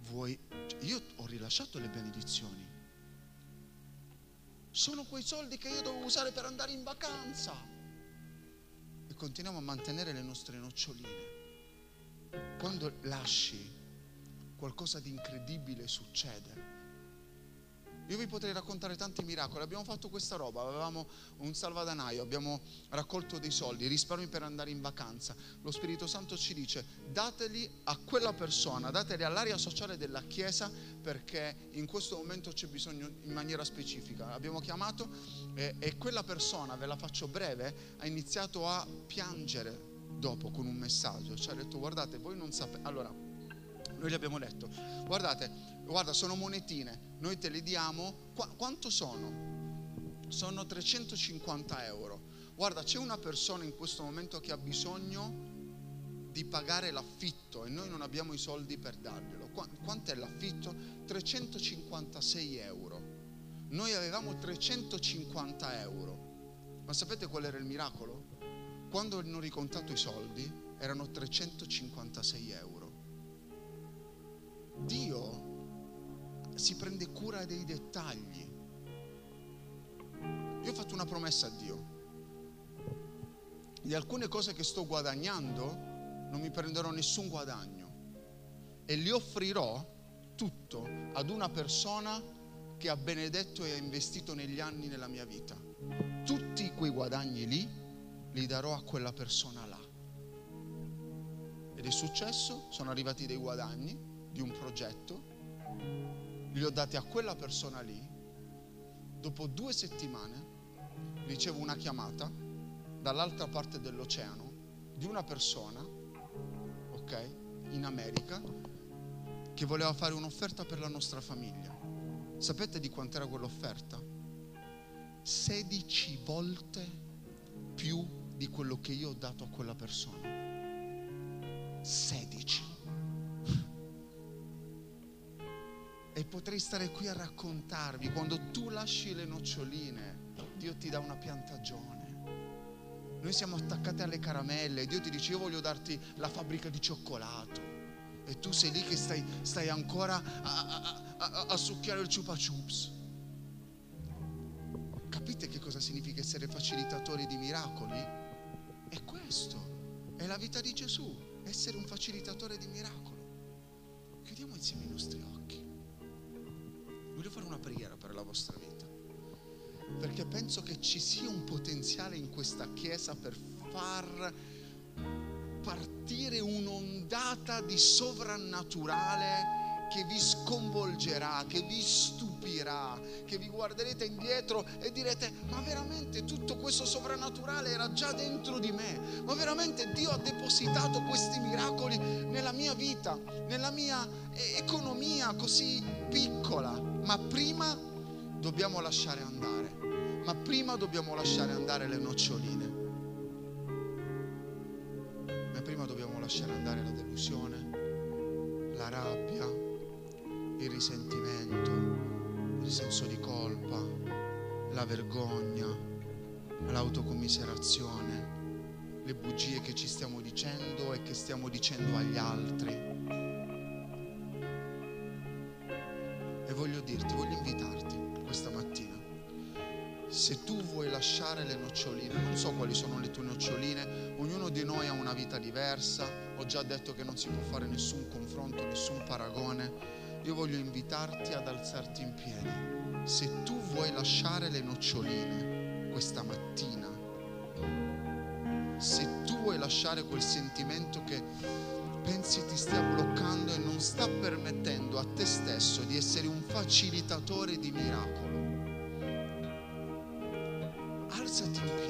Vuoi, io ho rilasciato le benedizioni. Sono quei soldi che io dovevo usare per andare in vacanza continuiamo a mantenere le nostre noccioline, quando lasci qualcosa di incredibile succede. Io vi potrei raccontare tanti miracoli. Abbiamo fatto questa roba, avevamo un salvadanaio, abbiamo raccolto dei soldi, risparmi per andare in vacanza. Lo Spirito Santo ci dice dateli a quella persona, dateli all'area sociale della Chiesa perché in questo momento c'è bisogno in maniera specifica. Abbiamo chiamato e, e quella persona, ve la faccio breve, ha iniziato a piangere dopo con un messaggio. Ci ha detto guardate, voi non sapete... Allora, noi gli abbiamo detto, guardate, guarda, sono monetine, noi te le diamo, Qu- quanto sono? Sono 350 euro. Guarda, c'è una persona in questo momento che ha bisogno di pagare l'affitto e noi non abbiamo i soldi per darglielo. Qu- quanto è l'affitto? 356 euro. Noi avevamo 350 euro. Ma sapete qual era il miracolo? Quando hanno ricontato i soldi erano 356 euro. Dio si prende cura dei dettagli. Io ho fatto una promessa a Dio. Di alcune cose che sto guadagnando non mi prenderò nessun guadagno e li offrirò tutto ad una persona che ha benedetto e ha investito negli anni nella mia vita. Tutti quei guadagni lì li darò a quella persona là. Ed è successo, sono arrivati dei guadagni di un progetto li ho dati a quella persona lì, dopo due settimane ricevo una chiamata dall'altra parte dell'oceano di una persona, ok, in America, che voleva fare un'offerta per la nostra famiglia. Sapete di quant'era quell'offerta? 16 volte più di quello che io ho dato a quella persona. 16. E potrei stare qui a raccontarvi, quando tu lasci le noccioline, Dio ti dà una piantagione. Noi siamo attaccati alle caramelle, Dio ti dice io voglio darti la fabbrica di cioccolato. E tu sei lì che stai, stai ancora a, a, a, a succhiare il chupa chups. Capite che cosa significa essere facilitatori di miracoli? È questo, è la vita di Gesù, essere un facilitatore di miracolo. Chiudiamo insieme i nostri occhi voglio fare una preghiera per la vostra vita. Perché penso che ci sia un potenziale in questa chiesa per far partire un'ondata di sovrannaturale che vi sconvolgerà, che vi stupirà, che vi guarderete indietro e direte, ma veramente tutto questo sovrannaturale era già dentro di me, ma veramente Dio ha depositato questi miracoli nella mia vita, nella mia economia così piccola? Ma prima dobbiamo lasciare andare, ma prima dobbiamo lasciare andare le noccioline, ma prima dobbiamo lasciare andare la delusione, la rabbia, il risentimento, il senso di colpa, la vergogna, l'autocommiserazione, le bugie che ci stiamo dicendo e che stiamo dicendo agli altri voglio dirti, voglio invitarti questa mattina. Se tu vuoi lasciare le noccioline, non so quali sono le tue noccioline, ognuno di noi ha una vita diversa, ho già detto che non si può fare nessun confronto, nessun paragone, io voglio invitarti ad alzarti in piedi. Se tu vuoi lasciare le noccioline questa mattina, se tu vuoi lasciare quel sentimento che pensi ti stia bloccando e non sta permettendo a te stesso di essere un facilitatore di miracolo, alzati in piedi.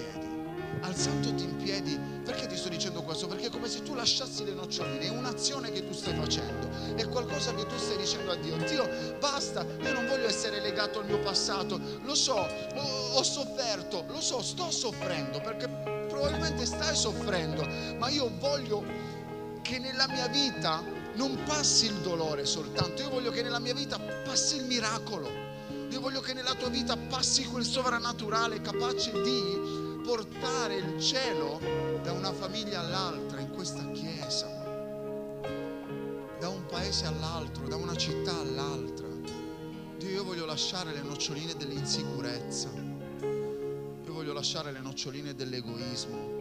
Alzandoti in piedi, perché ti sto dicendo questo? Perché è come se tu lasciassi le noccioline, è un'azione che tu stai facendo, è qualcosa che tu stai dicendo a Dio. Dio, basta, io non voglio essere legato al mio passato, lo so, ho, ho sofferto, lo so, sto soffrendo, perché probabilmente stai soffrendo, ma io voglio che nella mia vita non passi il dolore soltanto, io voglio che nella mia vita passi il miracolo. Io voglio che nella tua vita passi quel sovrannaturale capace di portare il cielo da una famiglia all'altra in questa chiesa, da un paese all'altro, da una città all'altra. Dio, io voglio lasciare le noccioline dell'insicurezza, io voglio lasciare le noccioline dell'egoismo.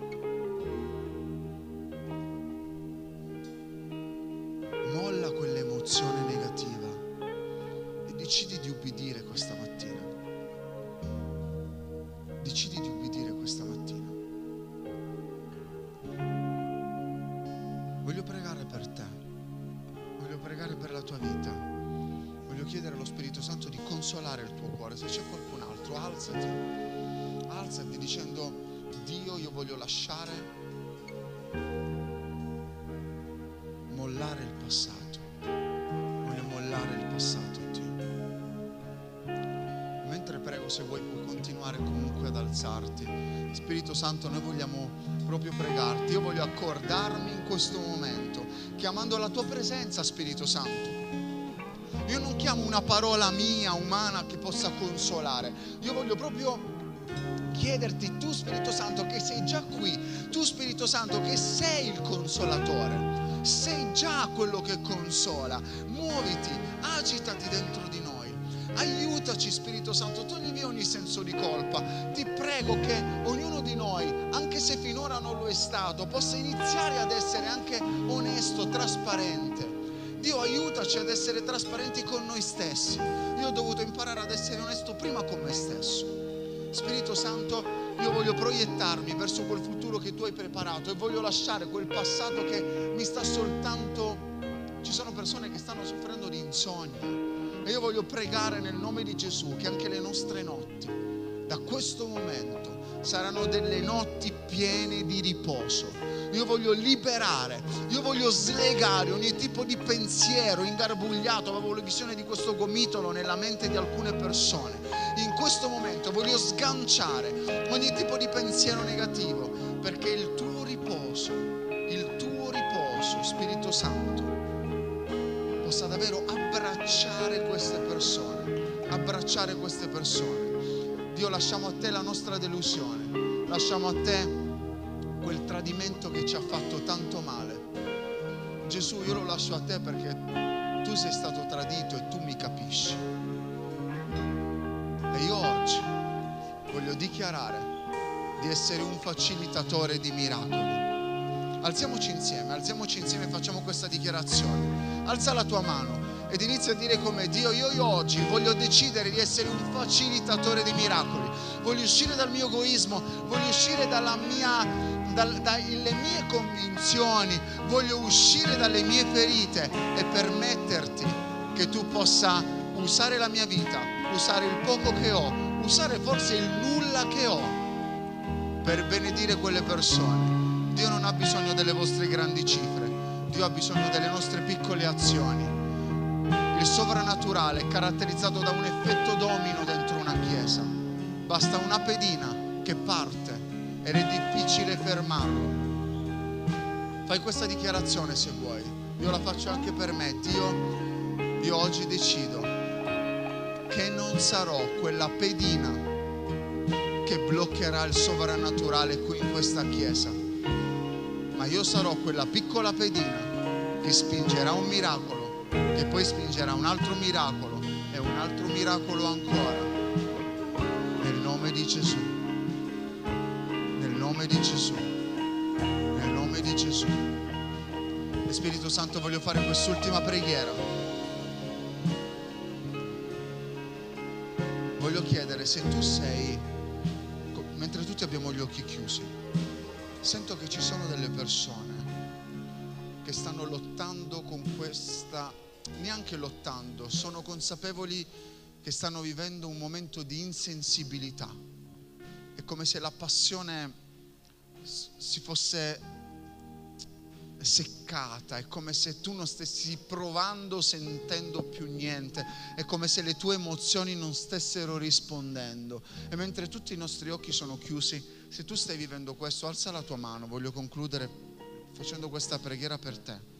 Molla quell'emozione negativa e decidi di ubbidire voglio lasciare, mollare il passato, voglio mollare il passato, Dio. Mentre prego, se vuoi, puoi continuare comunque ad alzarti. Spirito Santo, noi vogliamo proprio pregarti. Io voglio accordarmi in questo momento, chiamando la tua presenza, Spirito Santo. Io non chiamo una parola mia, umana, che possa consolare. Io voglio proprio chiederti, tu Spirito Santo, che sei già qui, tu Spirito Santo, che sei il consolatore, sei già quello che consola. Muoviti, agitati dentro di noi. Aiutaci Spirito Santo, togli via ogni senso di colpa. Ti prego che ognuno di noi, anche se finora non lo è stato, possa iniziare ad essere anche onesto, trasparente. Dio aiutaci ad essere trasparenti con noi stessi. Io ho dovuto imparare ad essere onesto prima con me stesso. Spirito Santo, io voglio proiettarmi verso quel futuro che tu hai preparato e voglio lasciare quel passato che mi sta soltanto... Ci sono persone che stanno soffrendo di insonnia e io voglio pregare nel nome di Gesù che anche le nostre notti, da questo momento, saranno delle notti piene di riposo. Io voglio liberare, io voglio slegare ogni tipo di pensiero ingarbugliato. Avevo la visione di questo gomitolo nella mente di alcune persone. In questo momento voglio sganciare ogni tipo di pensiero negativo perché il tuo riposo, il tuo riposo, Spirito Santo, possa davvero abbracciare queste persone, abbracciare queste persone. Dio, lasciamo a te la nostra delusione, lasciamo a te quel tradimento che ci ha fatto tanto male. Gesù, io lo lascio a te perché tu sei stato tradito e tu mi capisci. E io oggi voglio dichiarare di essere un facilitatore di miracoli. Alziamoci insieme, alziamoci insieme e facciamo questa dichiarazione. Alza la tua mano ed inizia a dire come Dio, io, io oggi voglio decidere di essere un facilitatore di miracoli. Voglio uscire dal mio egoismo, voglio uscire dalla mia dalle mie convinzioni, voglio uscire dalle mie ferite e permetterti che tu possa usare la mia vita, usare il poco che ho, usare forse il nulla che ho per benedire quelle persone. Dio non ha bisogno delle vostre grandi cifre, Dio ha bisogno delle nostre piccole azioni. Il sovrannaturale è caratterizzato da un effetto domino dentro una chiesa. Basta una pedina che parte ed è difficile fermarlo. Fai questa dichiarazione se vuoi. Io la faccio anche per me. Dio, io oggi decido che non sarò quella pedina che bloccherà il sovrannaturale qui in questa chiesa, ma io sarò quella piccola pedina che spingerà un miracolo, che poi spingerà un altro miracolo e un altro miracolo ancora. Nel nome di Gesù nome di Gesù, nel nome di Gesù. E Spirito Santo voglio fare quest'ultima preghiera. Voglio chiedere se tu sei, mentre tutti abbiamo gli occhi chiusi, sento che ci sono delle persone che stanno lottando con questa, neanche lottando, sono consapevoli che stanno vivendo un momento di insensibilità. È come se la passione si fosse seccata, è come se tu non stessi provando, sentendo più niente, è come se le tue emozioni non stessero rispondendo. E mentre tutti i nostri occhi sono chiusi, se tu stai vivendo questo, alza la tua mano, voglio concludere facendo questa preghiera per te.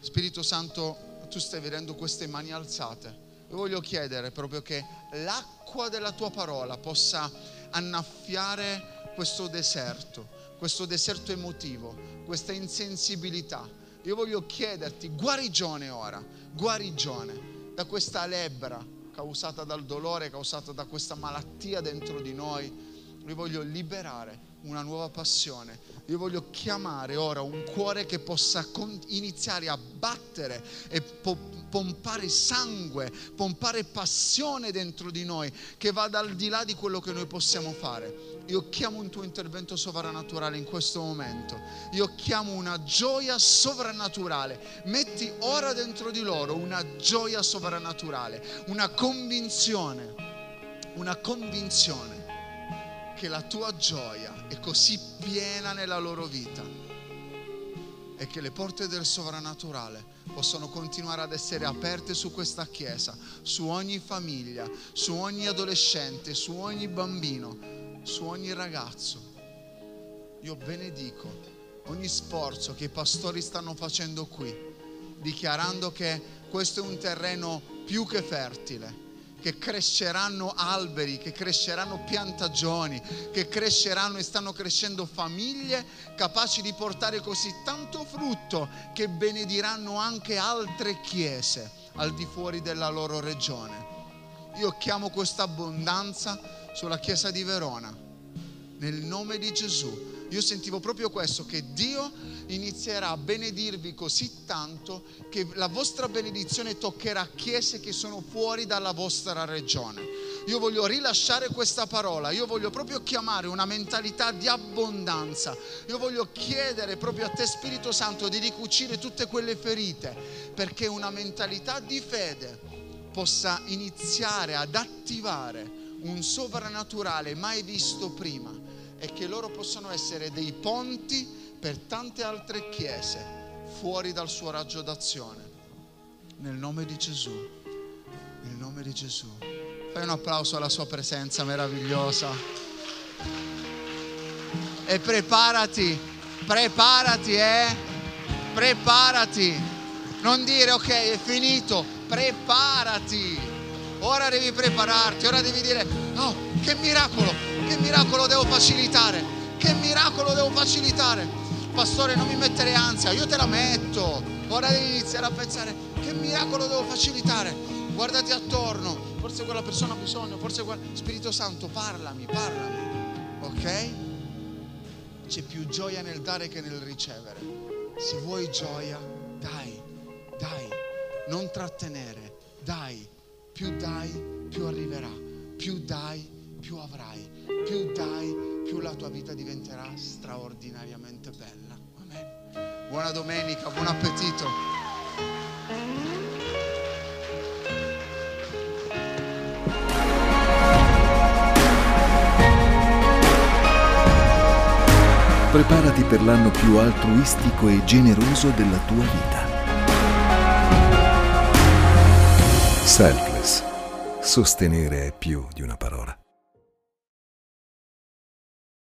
Spirito Santo, tu stai vedendo queste mani alzate. Io voglio chiedere proprio che l'acqua della tua parola possa annaffiare questo deserto, questo deserto emotivo, questa insensibilità. Io voglio chiederti guarigione ora, guarigione da questa lebbra causata dal dolore, causata da questa malattia dentro di noi. Io voglio liberare una nuova passione. Io voglio chiamare ora un cuore che possa iniziare a battere e po- pompare sangue, pompare passione dentro di noi, che vada al di là di quello che noi possiamo fare. Io chiamo un tuo intervento sovrannaturale in questo momento. Io chiamo una gioia sovrannaturale. Metti ora dentro di loro una gioia sovrannaturale, una convinzione, una convinzione che la tua gioia è così piena nella loro vita e che le porte del sovrannaturale possono continuare ad essere aperte su questa chiesa, su ogni famiglia, su ogni adolescente, su ogni bambino, su ogni ragazzo. Io benedico ogni sforzo che i pastori stanno facendo qui, dichiarando che questo è un terreno più che fertile che cresceranno alberi, che cresceranno piantagioni, che cresceranno e stanno crescendo famiglie capaci di portare così tanto frutto che benediranno anche altre chiese al di fuori della loro regione. Io chiamo questa abbondanza sulla chiesa di Verona, nel nome di Gesù io sentivo proprio questo, che Dio inizierà a benedirvi così tanto che la vostra benedizione toccherà chiese che sono fuori dalla vostra regione. Io voglio rilasciare questa parola, io voglio proprio chiamare una mentalità di abbondanza. Io voglio chiedere proprio a te Spirito Santo di ricucire tutte quelle ferite, perché una mentalità di fede possa iniziare ad attivare un sovrannaturale mai visto prima e che loro possano essere dei ponti per tante altre chiese fuori dal suo raggio d'azione. Nel nome di Gesù, nel nome di Gesù. Fai un applauso alla sua presenza meravigliosa. E preparati, preparati, eh? Preparati. Non dire ok, è finito, preparati. Ora devi prepararti, ora devi dire, oh, che miracolo, che miracolo devo facilitare? Che miracolo devo facilitare? Pastore, non mi mettere ansia, io te la metto. Ora devi iniziare a pensare, che miracolo devo facilitare? Guardati attorno, forse quella persona ha bisogno, forse quel... Spirito Santo, parlami, parlami. Ok? C'è più gioia nel dare che nel ricevere. Se vuoi gioia, dai, dai, non trattenere, dai, più dai, più arriverà, più dai, più avrai più dai, più la tua vita diventerà straordinariamente bella. Buona domenica, buon appetito. Preparati per l'anno più altruistico e generoso della tua vita. Selfless. Sostenere è più di una parola.